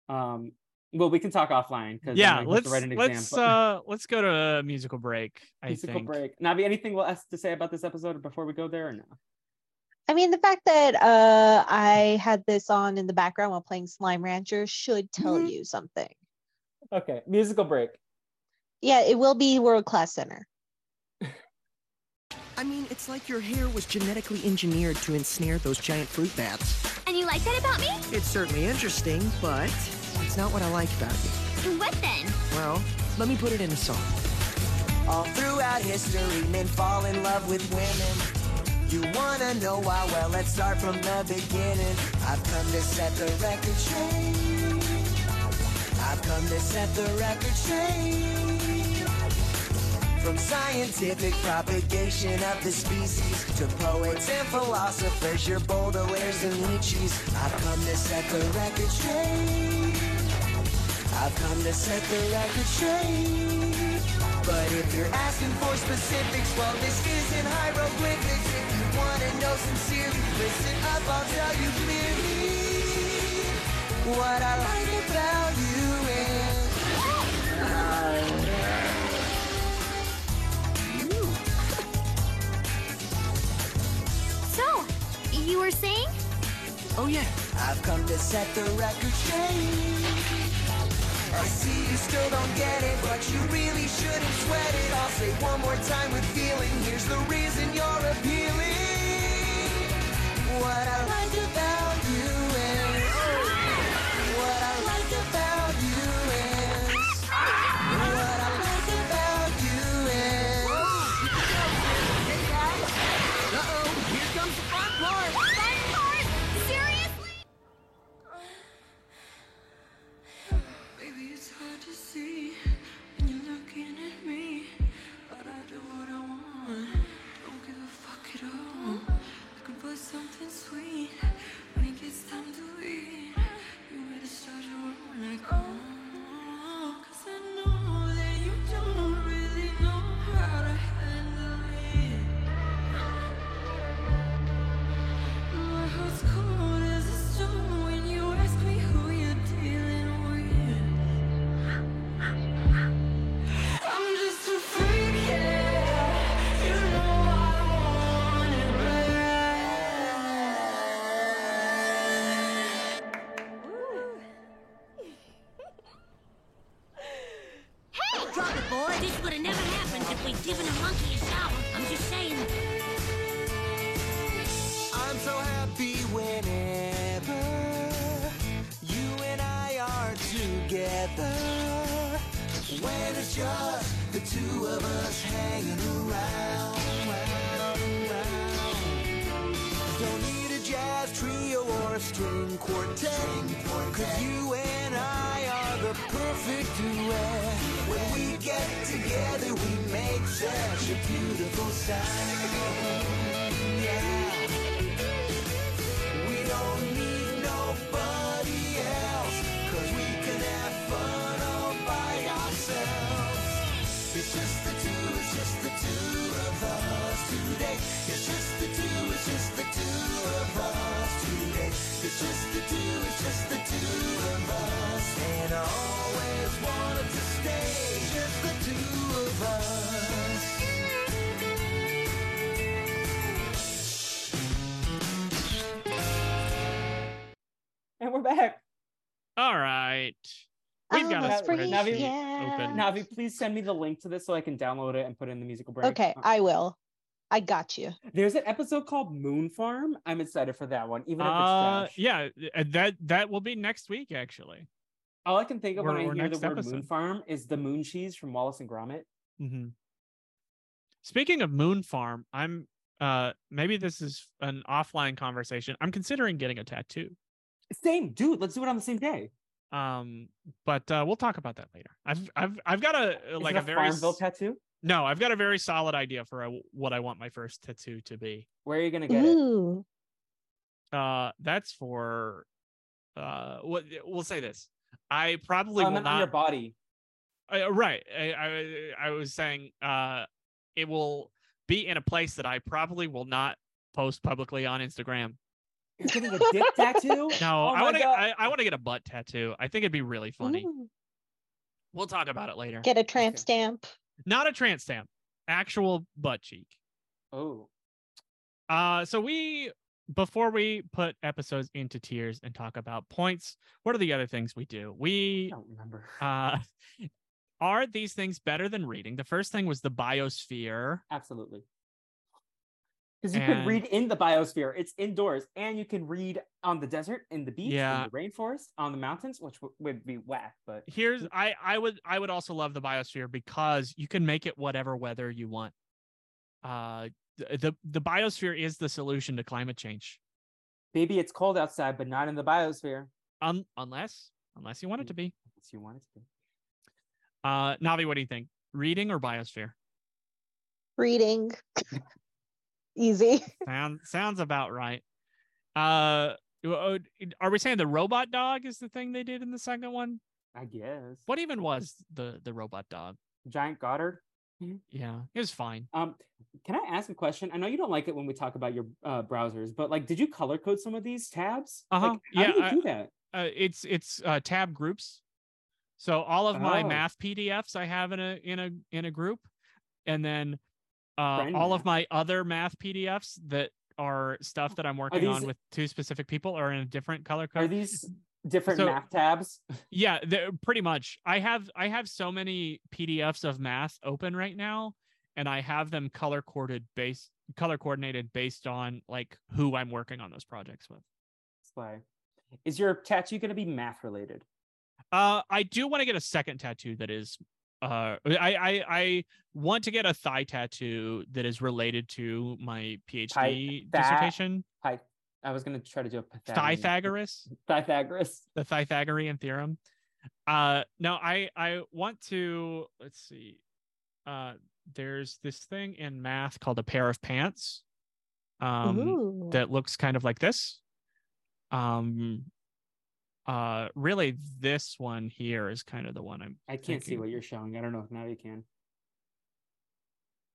Um, well, we can talk offline because Yeah. I have Let's to write an let's exam. uh let's go to a musical break. I musical think. break. Navi, anything else to say about this episode before we go there or no? I mean, the fact that uh, I had this on in the background while playing Slime Rancher should tell Mhm. you something. Okay, musical break. Yeah, it will be World Class Center. I mean, it's like your hair was genetically engineered to ensnare those giant fruit bats. And you like that about me? It's certainly interesting, but it's not what I like about you. What then? Well, let me put it in a song. All throughout history, men fall in love with women. You wanna know why? Well, let's start from the beginning. I've come to set the record straight. I've come to set the record straight. From scientific propagation of the species to poets and philosophers, your Baudelaire's and Nietzsche's. I've come to set the record straight. I've come to set the record straight. But if you're asking for specifics, well, this isn't hieroglyphics. If you want to know sincerely, listen up, I'll tell you clearly. What I like about you is. So, you were saying? Oh, yeah. I've come to set the record straight. I see you still don't get it, but you really shouldn't sweat it. I'll say one more time with feeling. Here's the reason you're appealing. We're back. All right. We've got a Almost free, yeah. open. Navi, please send me the link to this so I can download it and put it in the musical break. Okay, Uh, I will. I got you. There's an episode called Moon Farm. I'm excited for that one, even if it's Uh, trash. yeah, uh, that that will be next week actually. All I can think of when I hear the next word Moon. Farm is the moon cheese from Wallace and Gromit. hmm Speaking of Moon Farm, I'm uh maybe this is an offline conversation. I'm considering getting a tattoo. Same, dude. Let's do it on the same day. Um, but uh, we'll talk about that later. I've I've I've got a Is like it a very Farmville tattoo. no, I've got a very solid idea for a, what I want my first tattoo to be. Where are you gonna get it? Ooh. Uh, that's for uh, what we'll say this. I probably Oh, will not. your body. Uh, right. I, I I was saying uh, it will be in a place that I probably will not post publicly on Instagram. You're getting a dick tattoo? No, Oh I want to. I, I want to get a butt tattoo. I think it'd be really funny. Ooh. We'll talk about it later. Get a tramp Okay. stamp. Not a tramp stamp, actual butt cheek. Oh, Uh, so we before we put episodes into tiers and talk about points, what are the other things we do? We I We don't remember. uh, are these things better than reading? The first thing was the biosphere. Absolutely. Because you can read in the biosphere. It's indoors, and you can read on the desert, in the beach, Yeah. in the rainforest, on the mountains, which w- would be whack. But Here's I I would I would also love the biosphere because you can make it whatever weather you want. Uh, th- the the biosphere is the solution to climate change. baby, it's cold outside, but not in the biosphere. Un- unless unless you want it to be. Unless you want it to be. Uh, Navi, what do you think? Reading or biosphere? Reading. Easy. Sound, sounds about right. Uh, uh, are we saying the robot dog is the thing they did in the second one? I guess. What even was the the robot dog? Giant Goddard. Yeah, it was fine. Um, can I ask a question? I know you don't like it when we talk about your uh, browsers, but like, did you color code some of these tabs? Uh-huh. Like, how Yeah, do you I- do that? Uh, it's it's uh, tab groups. So all of my Oh. math PDFs I have in a in a in a group, and then uh, all of my other math PDFs that are stuff that I'm working on with two specific people are in a different color code. Are these different So- math tabs? yeah they're- pretty much i have i have so many pdfs of math open right now and i have them color coded based color coordinated based on like who i'm working on those projects with. Is your tattoo going to be math related? uh i do want to get a second tattoo that is uh I, I i want to get a thigh tattoo that is related to my phd Pytha- dissertation Hi. I was going to try to do a Pythagorean- pythagoras Pythagoras. the Pythagorean theorem. Uh, no, I I want to let's see. Uh, there's this thing in math called a pair of pants. Um, Ooh. that looks kind of like this. Um, uh, really, this one here is kind of the one I'm. I can't see what you're showing. I don't know if now you can.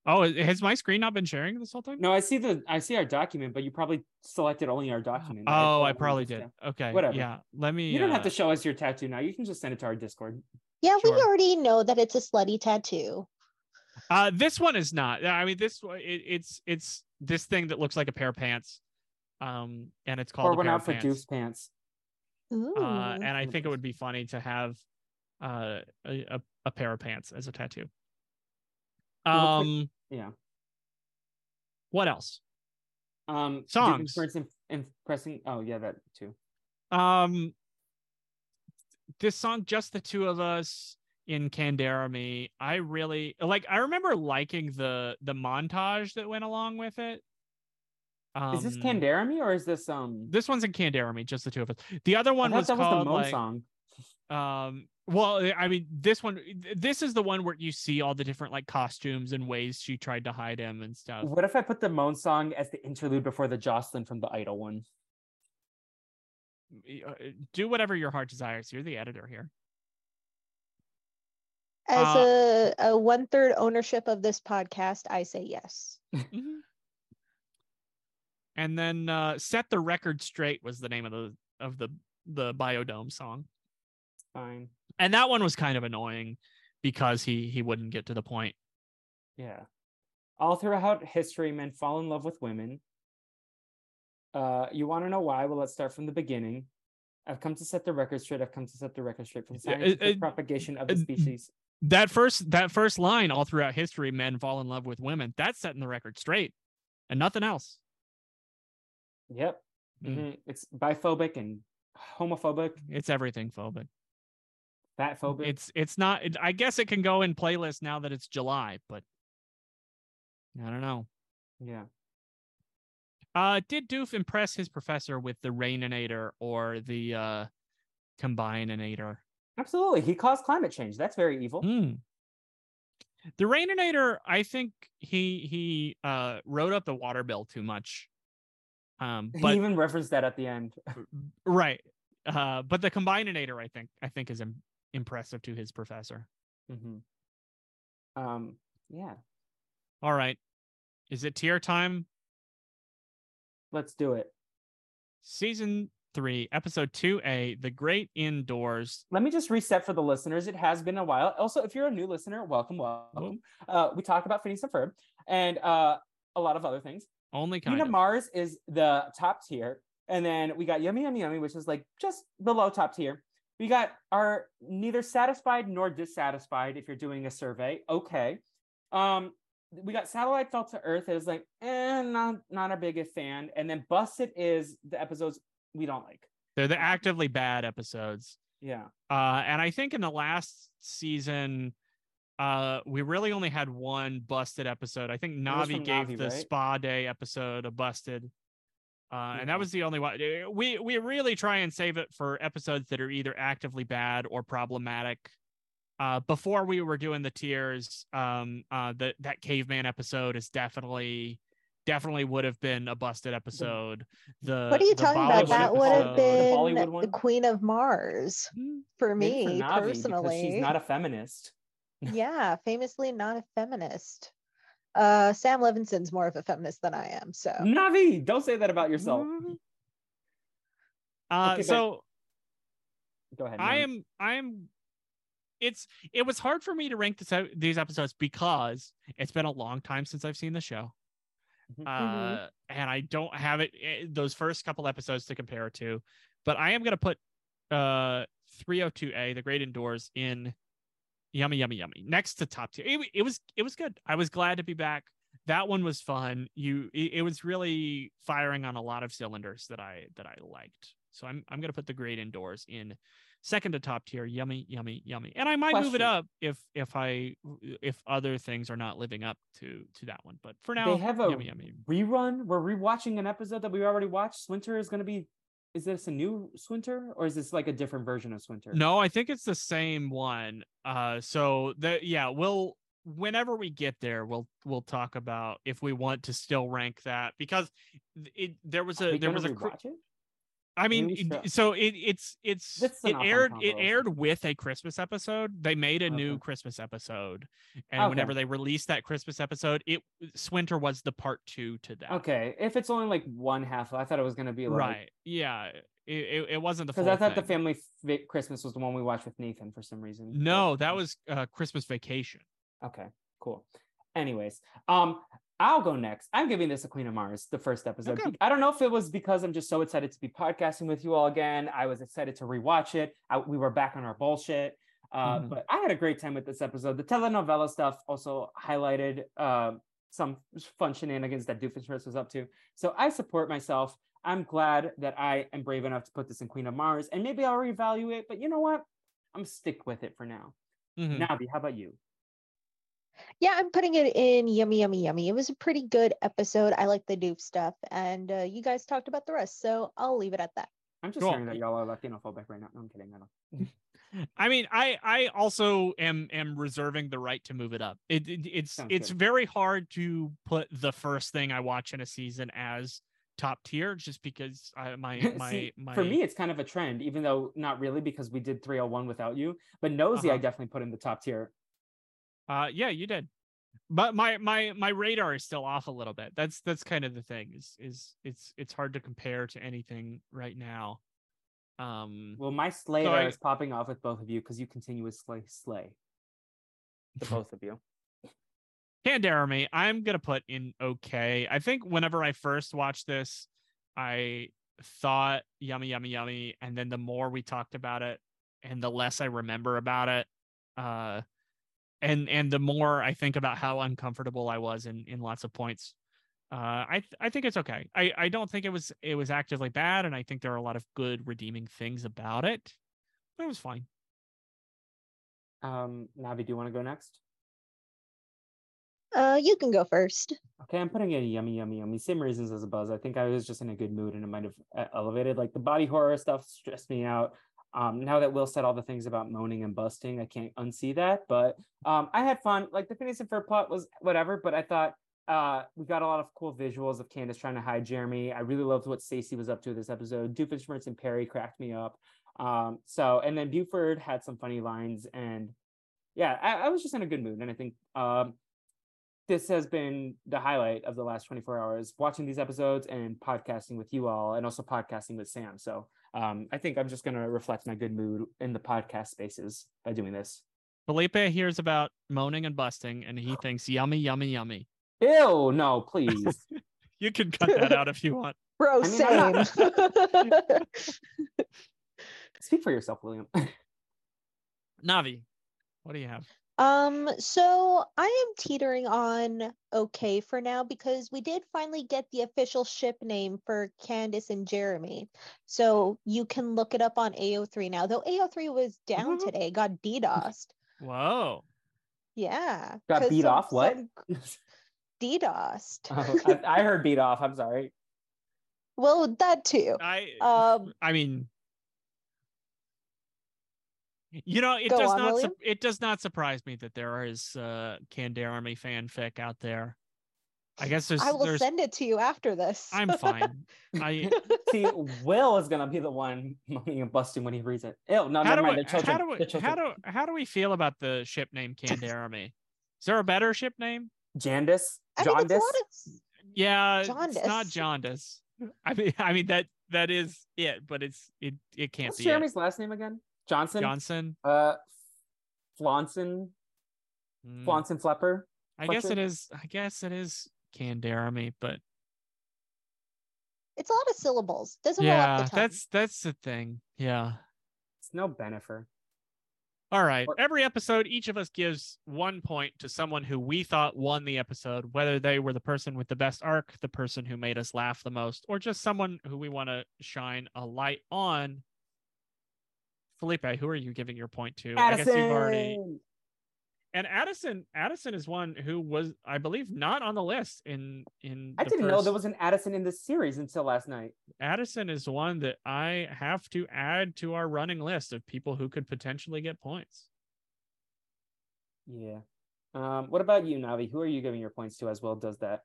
Oh, has my screen not been sharing this whole time? No, I see the I see our document, but you probably selected only our document. Oh, pulled I probably did. tab. Okay. Whatever. Yeah. Let me. You don't have uh, to show us your tattoo now. You can just send it to our Discord. yeah, we already know that it's a slutty tattoo. Uh, this one is not. I mean, this one- it, it's it's this thing that looks like a pair of pants, um, and it's called Or a pair out of for pants. Deuce Pants. Ooh. Uh, and I think it would be funny to have uh, a, a pair of pants as a tattoo. Um, Yeah. what else? Um, Songs. For impressing. Oh yeah, that too. Um, this song, just the two of us in Canderemy. I really like. I remember liking the the montage that went along with it. Um, is this Canderemy or is this um? This one's in Canderemy, just the two of us. The other one thought was that was called the Moan like, song. um. Well, I mean, this one, this is the one where you see all the different like costumes and ways she tried to hide him and stuff. What if I put the Moan song as the interlude before the Jocelyn from the Idol one? Uh, Do whatever your heart desires. You're the editor here. As Uh, a, a one third ownership of this podcast, I say yes. And then uh, "Set the Record Straight" was the name of the of the the Biodome song, Fine. and that one was kind of annoying because he he wouldn't get to the point. Yeah. All throughout history, men fall in love with women. Uh, you want to know why? Well, let's start from the beginning. I've come to set the record straight. I've come to set the record straight for the Yeah, uh, uh, propagation of the species. That first that first line, all throughout history, men fall in love with women. That's setting the record straight, and nothing else. Yep. Mm. Mhm. It's biphobic and homophobic, It's everything phobic. Fat phobic. It's it's not. It, I guess it can go in playlist now that it's July, but I don't know. yeah. Uh, did Doof impress his professor with the Raininator or the uh, Combinator? Absolutely. He caused climate change. That's very evil. Hmm. The Raininator, I think he he uh wrote up the water bill too much. Um, he but even referenced that at the end. right. Uh, but the Combinator, I think, I think is Im- impressive to his professor. Mm-hmm. Um, yeah. All right, is it tier time? Let's do it. Season three, episode two A, The Great Indoors. Let me just reset for the listeners. It has been a while. Also, if you're a new listener, welcome, welcome. Uh, we talk about Phineas and Ferb and uh, a lot of other things. Only kind Nina of. Mars is the top tier, and then we got Yummy Yummy Yummy, which is like just below top tier. We got our neither satisfied nor dissatisfied. If you're doing a survey, okay. Um, we got Satellite Fell to Earth. It is like, eh, not not our biggest fan. And then Busted is the episodes we don't like. They're the actively bad episodes. Yeah. Uh, and I think in the last season, uh, we really only had one busted episode. I think Navi gave Navi, the right? spa day episode a busted. Uh, and that was the only one. Uh, We we really try and save it for episodes that are either actively bad or problematic. Uh, before we were doing the tiers, um, uh, that that caveman episode is definitely definitely would have been a busted episode. The what are you the talking about? Bollywood That would have episode- The been the Queen of Mars Hmm. for Maybe for me Navi, because personally. she's not a feminist. Yeah, famously not a feminist. Uh, Sam Levinson's more of a feminist than I am. So Navi, don't say that about yourself. Uh, Okay, so Go ahead. I am I am it's it was hard for me to rank this out, these episodes because it's been a long time since I've seen the show. Mhm. Uh and I don't have it eh, those first couple episodes to compare to. But I am going to put uh 302A The Great Indoors in yummy yummy yummy next to top tier. It, it was it was good. I was glad to be back. That one was fun. You it, it was really firing on a lot of cylinders that I that I liked. So I'm I'm gonna put the great indoors in second to top tier. Yummy, yummy, yummy. And I might move it up if if I if other things are not living up to to that one. But for now, they have a yummy, yummy. rerun. We're rewatching an episode that we already watched. Winter is going to be. Is this a new Swinter or is this like a different version of Swinter? No, I think it's the same one. Uh, so the yeah, we'll whenever we get there, we'll we'll talk about if we want to still rank that because it there was a there was a? I mean, so it it's it's it aired it aired with a Christmas episode. They made a new Christmas episode, and Okay. whenever they released that Christmas episode, it Swinter was the part two to that. Okay, if it's only like one half, I thought it was going to be like right? Yeah, it, it, it wasn't the because I thought the family Christmas was the one we watched with Nathan for some reason. No, that was uh, Christmas Vacation. Okay, cool. Anyways, um, I'll go next. I'm giving this a Queen of Mars, the first episode. Okay. I don't know if it was because I'm just so excited to be podcasting with you all again. I was excited to rewatch it. I, we were back on our bullshit. Uh, Mhm. But I had a great time with this episode. The telenovela stuff also highlighted uh, some fun shenanigans that Doofenshmirtz was up to. So I support myself. I'm glad that I am brave enough to put this in Queen of Mars, and maybe I'll reevaluate. But you know what? I'm stick with it for now. Mhm. Navi, how about you? Yeah, I'm putting it in yummy, yummy, yummy. It was a pretty good episode. I like the doof stuff, and uh, you guys talked about the rest, so I'll leave it at that. I'm just Cool. hearing that y'all are Latinophobic right now. No, I'm kidding. I don't. I mean, I I also am am reserving the right to move it up. It, it it's Sounds it's good. very hard to put the first thing I watch in a season as top tier, just because I, my my See, my For me, it's kind of a trend, even though not really because we did 301 without you. But Nosy, I Uh-huh. definitely put in the top tier. Uh, yeah, you did. But my my my radar is still off a little bit. That's that's kind of the thing. Is is it's it's hard to compare to anything right now. Um, Well, my Slayer I- is popping off with both of you because you continuously slay. The both of you. Canderemy, I'm gonna put in okay. I think whenever I first watched this, I thought yummy, yummy, yummy, and then the more we talked about it, and the less I remember about it, uh, and and the more I think about how uncomfortable I was in in lots of points, uh, I th- I think it's okay. I I don't think it was it was actively bad, and I think there are a lot of good redeeming things about it. But it was fine. Um, Navi, do you want to go next? Uh, you can go first. Okay, I'm putting in yummy, yummy, yummy. Same reasons as a buzz. I think I was just in a good mood and it might have uh, elevated. Like the body horror stuff stressed me out. Um, now that Will said all the things about moaning and busting, I can't unsee that. But um, I had fun. Like the Phineas and Ferb plot was whatever, but I thought uh, we got a lot of cool visuals of Candace trying to hide Jeremy. I really loved what Stacy was up to this episode. Doofenshmirtz and Perry cracked me up. Um, so and then Buford had some funny lines and yeah, I, I was just in a good mood. And I think um, this has been the highlight of the last 24 hours watching these episodes and podcasting with you all and also podcasting with sam so um, i think i'm just going to reflect my good mood in the podcast spaces by doing this Felipe hears about moaning and busting, and he thinks yummy, yummy, yummy. ew no please You can cut that out if you want. Bro, I mean, same. speak for yourself william Navi, what do you have? Um, so I am teetering on okay for now because we did finally get the official ship name for Candace and Jeremy. So you can look it up on AO3 now. Though AO3 was down Mhm. today, got DDoSed. Whoa. Yeah. got 'cause beat some- off what some DDoSed. Oh, I, I heard beat off i'm sorry well, that too. I Um, I mean you know, it Go does on, not su- it does not surprise me that there is uh Canderemy fanfic out there. I guess there's I will there's send it to you after this. I'm fine. I see will is going to be the one moaning and busting when he reads it ew no how never do, mind we, the children, how do we children. how do how do we feel about the ship name Canderemy? Is there a better ship name? Jandis I mean, it's a jaundice of Yeah, it's not Jaundice. jaundice. I mean, I mean that that is it, but it's it it can't what's be jeremy's last name again johnson it. Johnson. uh flaunson Mm, flaunson flepper I guess it is. I guess it is Canderemy, but it's a lot of syllables. Doesn't roll off yeah, the tongue. that's that's the thing. Yeah. it's no Bennifer All right. Or- Every episode, each of us gives one point to someone who we thought won the episode, whether they were the person with the best arc, the person who made us laugh the most, or just someone who we want to shine a light on. Felipe, who are you giving your point to? I guess you've already and Addison. Addison is one who was, I believe, not on the list in in. I the didn't know there was an Addison in this series until last night. Addison is one that I have to add to our running list of people who could potentially get points. Yeah. Um, what about you, Navi? Who are you giving your points to as well? Does that?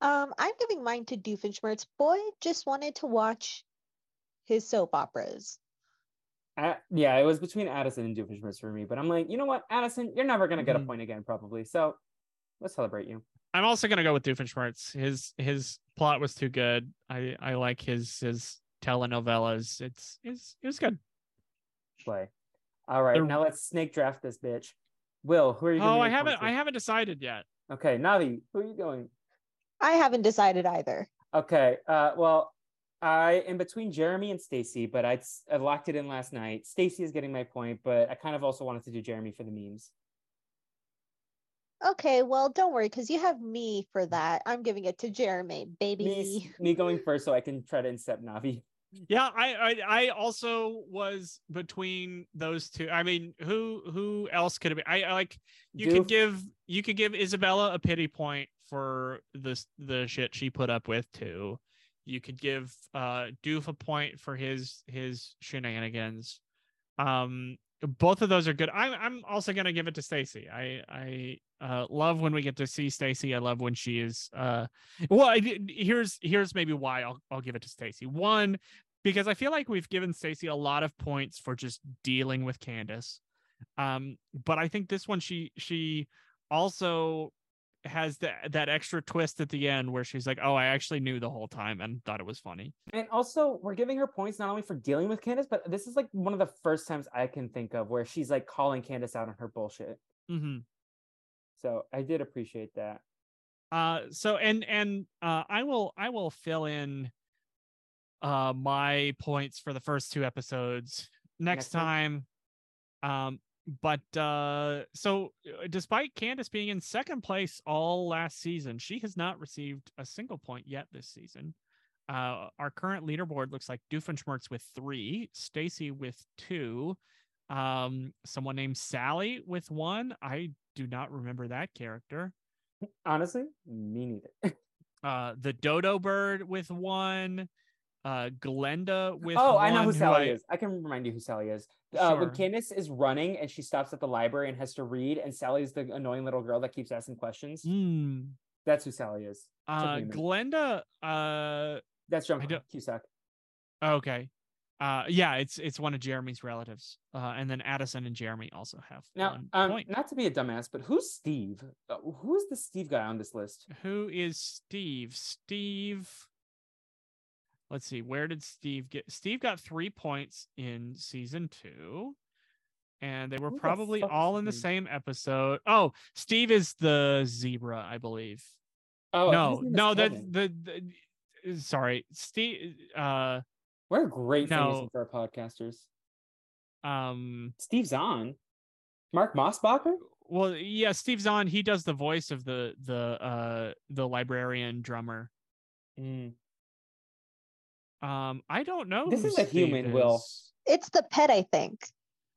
Um, I'm giving mine to Doofenshmirtz. Boy just wanted to watch his soap operas. Uh, yeah, it was between Addison and Doofenshmirtz for me, but I'm like, you know what, Addison, you're never gonna get a Mhm. point again, probably. So let's celebrate you. I'm also gonna go with Doofenshmirtz. His his plot was too good. I I like his his telenovelas. It's it's it was good. Play. All right, The- now let's snake draft this bitch. Will, who are you? Oh, I haven't I haven't decided yet. Okay, Navi, who are you going? I haven't decided either. Okay. Uh, well, I am between Jeremy and Stacy, but I, I locked it in last night. Stacy is getting my point, but I kind of also wanted to do Jeremy for the memes. Okay, well, don't worry, because you have me for that. I'm giving it to Jeremy, baby. Me, me going first so I can try to incept Navi. Yeah, I, I I also was between those two. I mean, who who else could it be? I, I like you Doof. could give you could give Isabella a pity point for this the shit she put up with too. You could give uh Doof a point for his his shenanigans. Um both of those are good. I'm I'm also gonna give it to Stacy. I I uh love when we get to see Stacy. I love when she is uh well I, here's here's maybe why I'll I'll give it to Stacy. One, because I feel like we've given Stacy a lot of points for just dealing with Candace. Um, but I think this one she she also has that that extra twist at the end where she's like, "Oh, I actually knew the whole time and thought it was funny." And also, we're giving her points not only for dealing with Candace, but this is like one of the first times I can think of where she's like calling Candace out on her bullshit. Mm-hmm. So I did appreciate that. Uh, so and and uh, I will I will fill in uh my points for the first two episodes next, Next time? time. Um, but uh, so uh, despite Candace being in second place all last season, she has not received a single point yet this season. Uh, our current leaderboard looks like Doofenshmirtz with three, Stacy with two, um, someone named Sally with one. I do not remember that character. Honestly, me neither. Uh, the Dodo Bird with one, uh, Glenda with oh, I know who Sally I- is. I can remind you who Sally is. Uh, when. Candace is running and she stops at the library and has to read, and Sally's the annoying little girl that keeps asking questions. Hmm. That's who Sally is. Uh, me a minute. Glenda. Uh, That's John Cusack. okay. Uh, yeah, it's it's one of Jeremy's relatives. Uh, and then Addison and Jeremy also have Now, um, not to be a dumbass, but who's Steve? Uh, who is the Steve guy on this list? Who is Steve? Steve. Let's see. Where did Steve get? Steve got three points in season two, and they were Who probably all in the same episode. Oh, Steve is the zebra, I believe. Oh, no, his name is no, that Kevin. the, the sorry, Steve. Uh, We're great no. for our podcasters. um. Steve's on. Mark Mossbacher? Well, yeah, Steve Zahn. He does the voice of the the uh the librarian drummer. Mm. Um, I don't know. This who is a human, Steve Will. It's the pet, I think.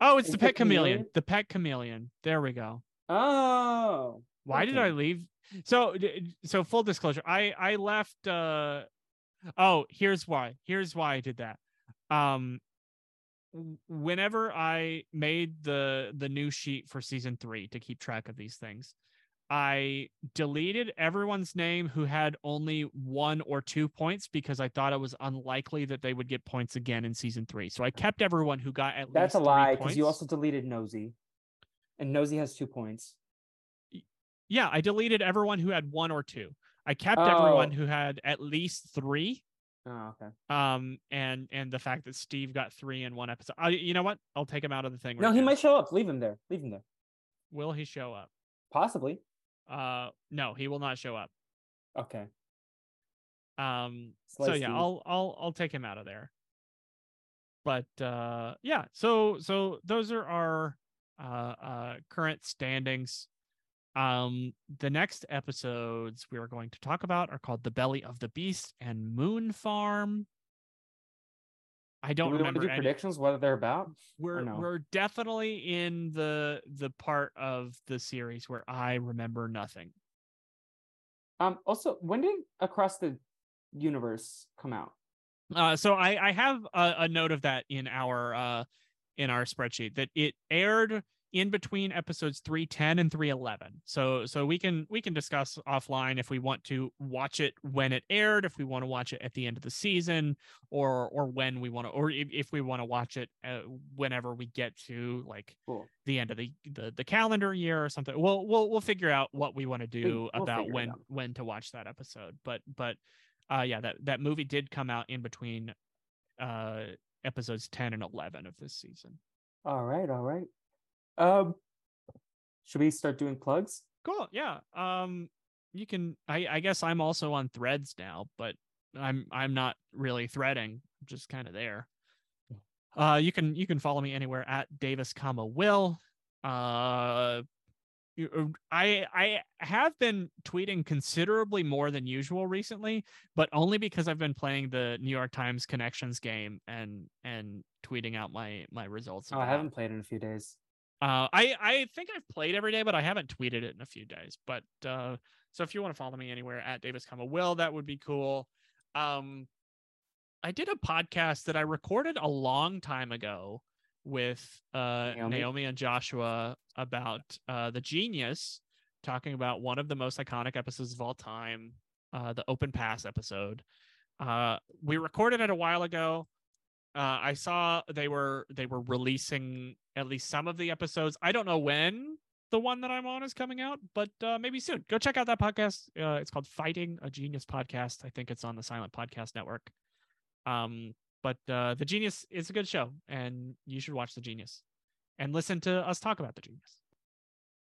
Oh, it's Is the the pet chameleon. chameleon? The pet chameleon. There we go. Oh. Why did. I leave? So, so full disclosure, I I left. uh Oh, here's why. Here's why I did that. Um, whenever I made the the new sheet for season three to keep track of these things, I deleted everyone's name who had only one or two points because I thought it was unlikely that they would get points again in season three. So I kept everyone who got at That's least a lie because you also deleted Nosy. And Nosy has two points. Yeah, I deleted everyone who had one or two. I kept everyone Oh. who had at least three. Oh, okay. Um, and and the fact that Steve got three in one episode. I, you know what? I'll take him out of the thing. No, he now. might show up. Leave him there. Leave him there. Will he show up? Possibly. Uh, no, he will not show up. Okay. Um, so yeah. I'll I'll I'll take him out of there. But uh, yeah, so so those are our uh uh current standings. Um, the next episodes we are going to talk about are called The Belly of the Beast and Moon Farm. I Do don't to remember do any- predictions what they're about? we're no? we're definitely in the the part of the series where I remember nothing. Um. Also, when did Across the Universe come out? Uh, so I I have a, a note of that in our uh in our spreadsheet that it aired in between episodes 310 and 311 so so we can we can discuss offline if we want to watch it when it aired if we want to watch it at the end of the season or or when we want to or if, if we want to watch it uh, whenever we get to like Cool. the end of the, the the calendar year or something we'll we'll we'll figure out what we want to do we'll about when when to watch that episode but but uh yeah that that movie did come out in between uh episodes 10 and 11 of this season All right. All right. Um. Should we start doing plugs? cool yeah um you can i i guess i'm also on threads now but I'm I'm not really threading, I'm just kind of there. Uh, you can you can follow me anywhere at Davis, comma Will. Uh, uh, I I have been tweeting considerably more than usual recently, but only because I've been playing the New York Times connections game and and tweeting out my my results. Oh, I haven't played in a few days. Uh, I I think I've played every day, but I haven't tweeted it in a few days. But uh, so if you want to follow me anywhere at Davis, comma Will, that would be cool. Um, I did a podcast that I recorded a long time ago with uh Naomi? Naomi, and Joshua about uh the genius, talking about one of the most iconic episodes of all time, uh, the Open Pass episode. Uh, we recorded it a while ago uh, I saw they were they were releasing at least some of the episodes. I don't know when the one that I'm on is coming out, but uh, maybe soon. Go check out that podcast. Uh, it's called Fighting a Genius Podcast. I think it's on the Silent Podcast Network. Um, but uh, the Genius is a good show, and you should watch the Genius and listen to us talk about the Genius.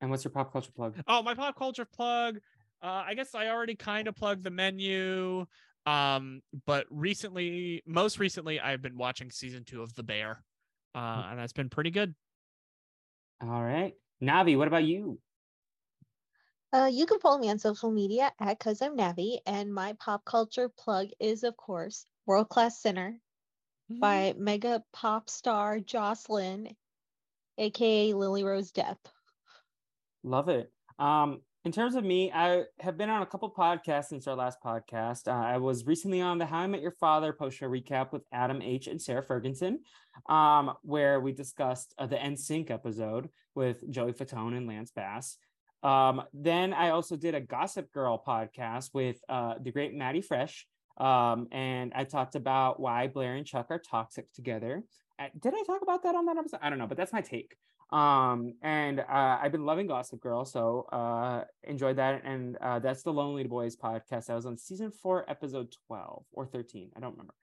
And what's your pop culture plug? Oh, my pop culture plug. Uh, I guess I already kind of plugged the menu. Um, but recently, most recently, I've been watching season two of The Bear, uh, and that's been pretty good. All right. Navi, what about you? Uh, you can follow me on social media at Cause I'm Navi, and my pop culture plug is, of course, World Class Sinner by mega pop star Jocelyn, aka Lily Rose Depp. Love it. Um, in terms of me, I have been on a couple podcasts since our last podcast. Uh, I was recently on the How I Met Your Father post show recap with Adam H and Sarah Ferguson, um, where we discussed uh, the NSYNC episode with Joey Fatone and Lance Bass. Um, then I also did a Gossip Girl podcast with uh, the great Maddie Fresh, um, and I talked about why Blair and Chuck are toxic together. Uh, Did I talk about that on that episode? I don't know, but that's my take um and uh i've been loving gossip girl so uh enjoyed that and uh that's the lonely boys podcast i was on season four episode 12 or 13 i don't remember.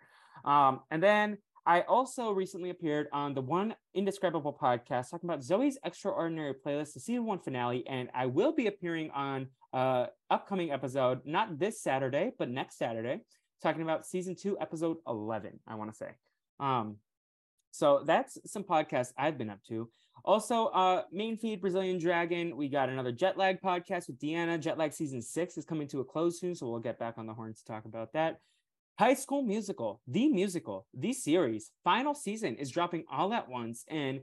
Um and then i also recently appeared on the one indescribable podcast talking about zoey's extraordinary playlist the season one finale and i will be appearing on uh upcoming episode not this saturday but next saturday talking about season two episode 11 i want to say. Um so that's some podcasts I've been up to. Also, uh, main feed Brazilian Dragon. We got another jet lag podcast with Deanna. Jet lag season six is coming to a close soon, so we'll get back on the horns to talk about that. High School Musical, the musical, the series, final season is dropping all at once, and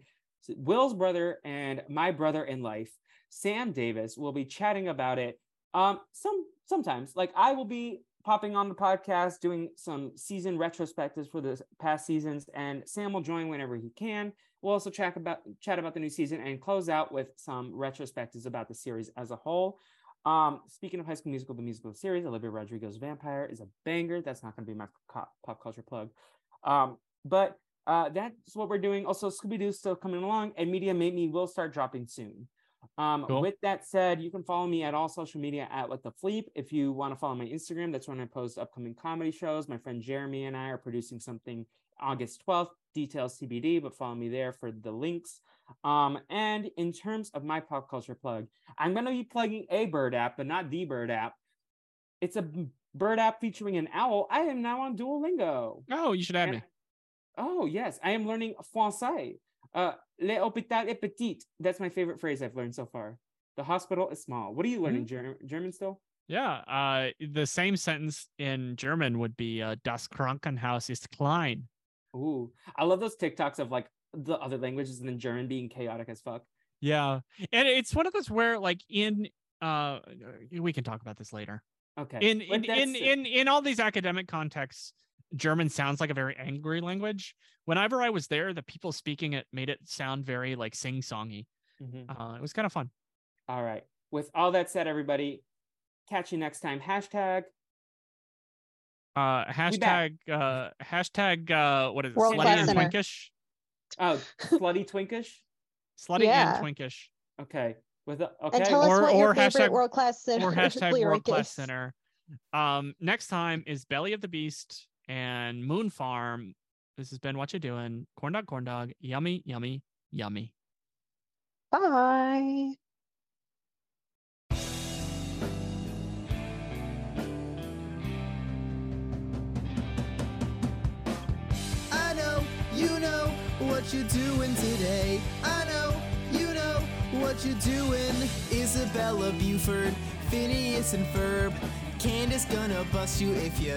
Will's brother and my brother in life, Sam Davis, will be chatting about it. Um, some sometimes, like I will be popping on the podcast, doing some season retrospectives for the past seasons, and Sam will join whenever he can. We'll also chat about chat about the new season and close out with some retrospectives about the series as a whole. Um, speaking of High School Musical, the musical series, Olivia Rodrigo's Vampire is a banger. That's not going to be my pop culture plug. Um, but uh, that's what we're doing. Also, Scooby Doo still coming along, and Media Made Me will start dropping soon. Um, Cool. With that said, you can follow me at all social media at What the Fleep. If you want to follow my Instagram, that's when I post upcoming comedy shows. My friend Jeremy and I are producing something August 12th, details TBD, but follow me there for the links. Um, and in terms of my pop culture plug, I'm going to be plugging a bird app, but not the bird app. It's a bird app featuring an owl. I am now on Duolingo. Oh, you should add And- me. Oh, yes. I am learning français. Uh, Le hôpital est petit. That's my favorite phrase I've learned so far. The hospital is small. What are you learning? Ger- German still? Yeah. Uh, the same sentence in German would be uh, Das Krankenhaus ist klein. Ooh, I love those TikToks of like the other languages and then German being chaotic as fuck. Yeah, and it's one of those where like in uh, we can talk about this later. Okay. in in in, in in all these academic contexts german sounds like a very angry language whenever i was there the people speaking it made it sound very like sing-songy Mhm. uh, it was kind of fun All right. With all that said, everybody, catch you next time. Hashtag uh hashtag uh hashtag uh what is it World slutty and Center. twinkish oh slutty twinkish. slutty Yeah. and twinkish Okay. With a, okay. And tell us Or- what your or favorite hashtag- world class sinner or hashtag world class sinner um next time is belly of the beast and Moon Farm. This has been what you're doing. Corn dog, corn dog. Yummy, yummy, yummy. Bye. I know you know what you're doing today. I know you know what you're doing. Isabella Buford, Phineas and Ferb. Candace gonna bust you if you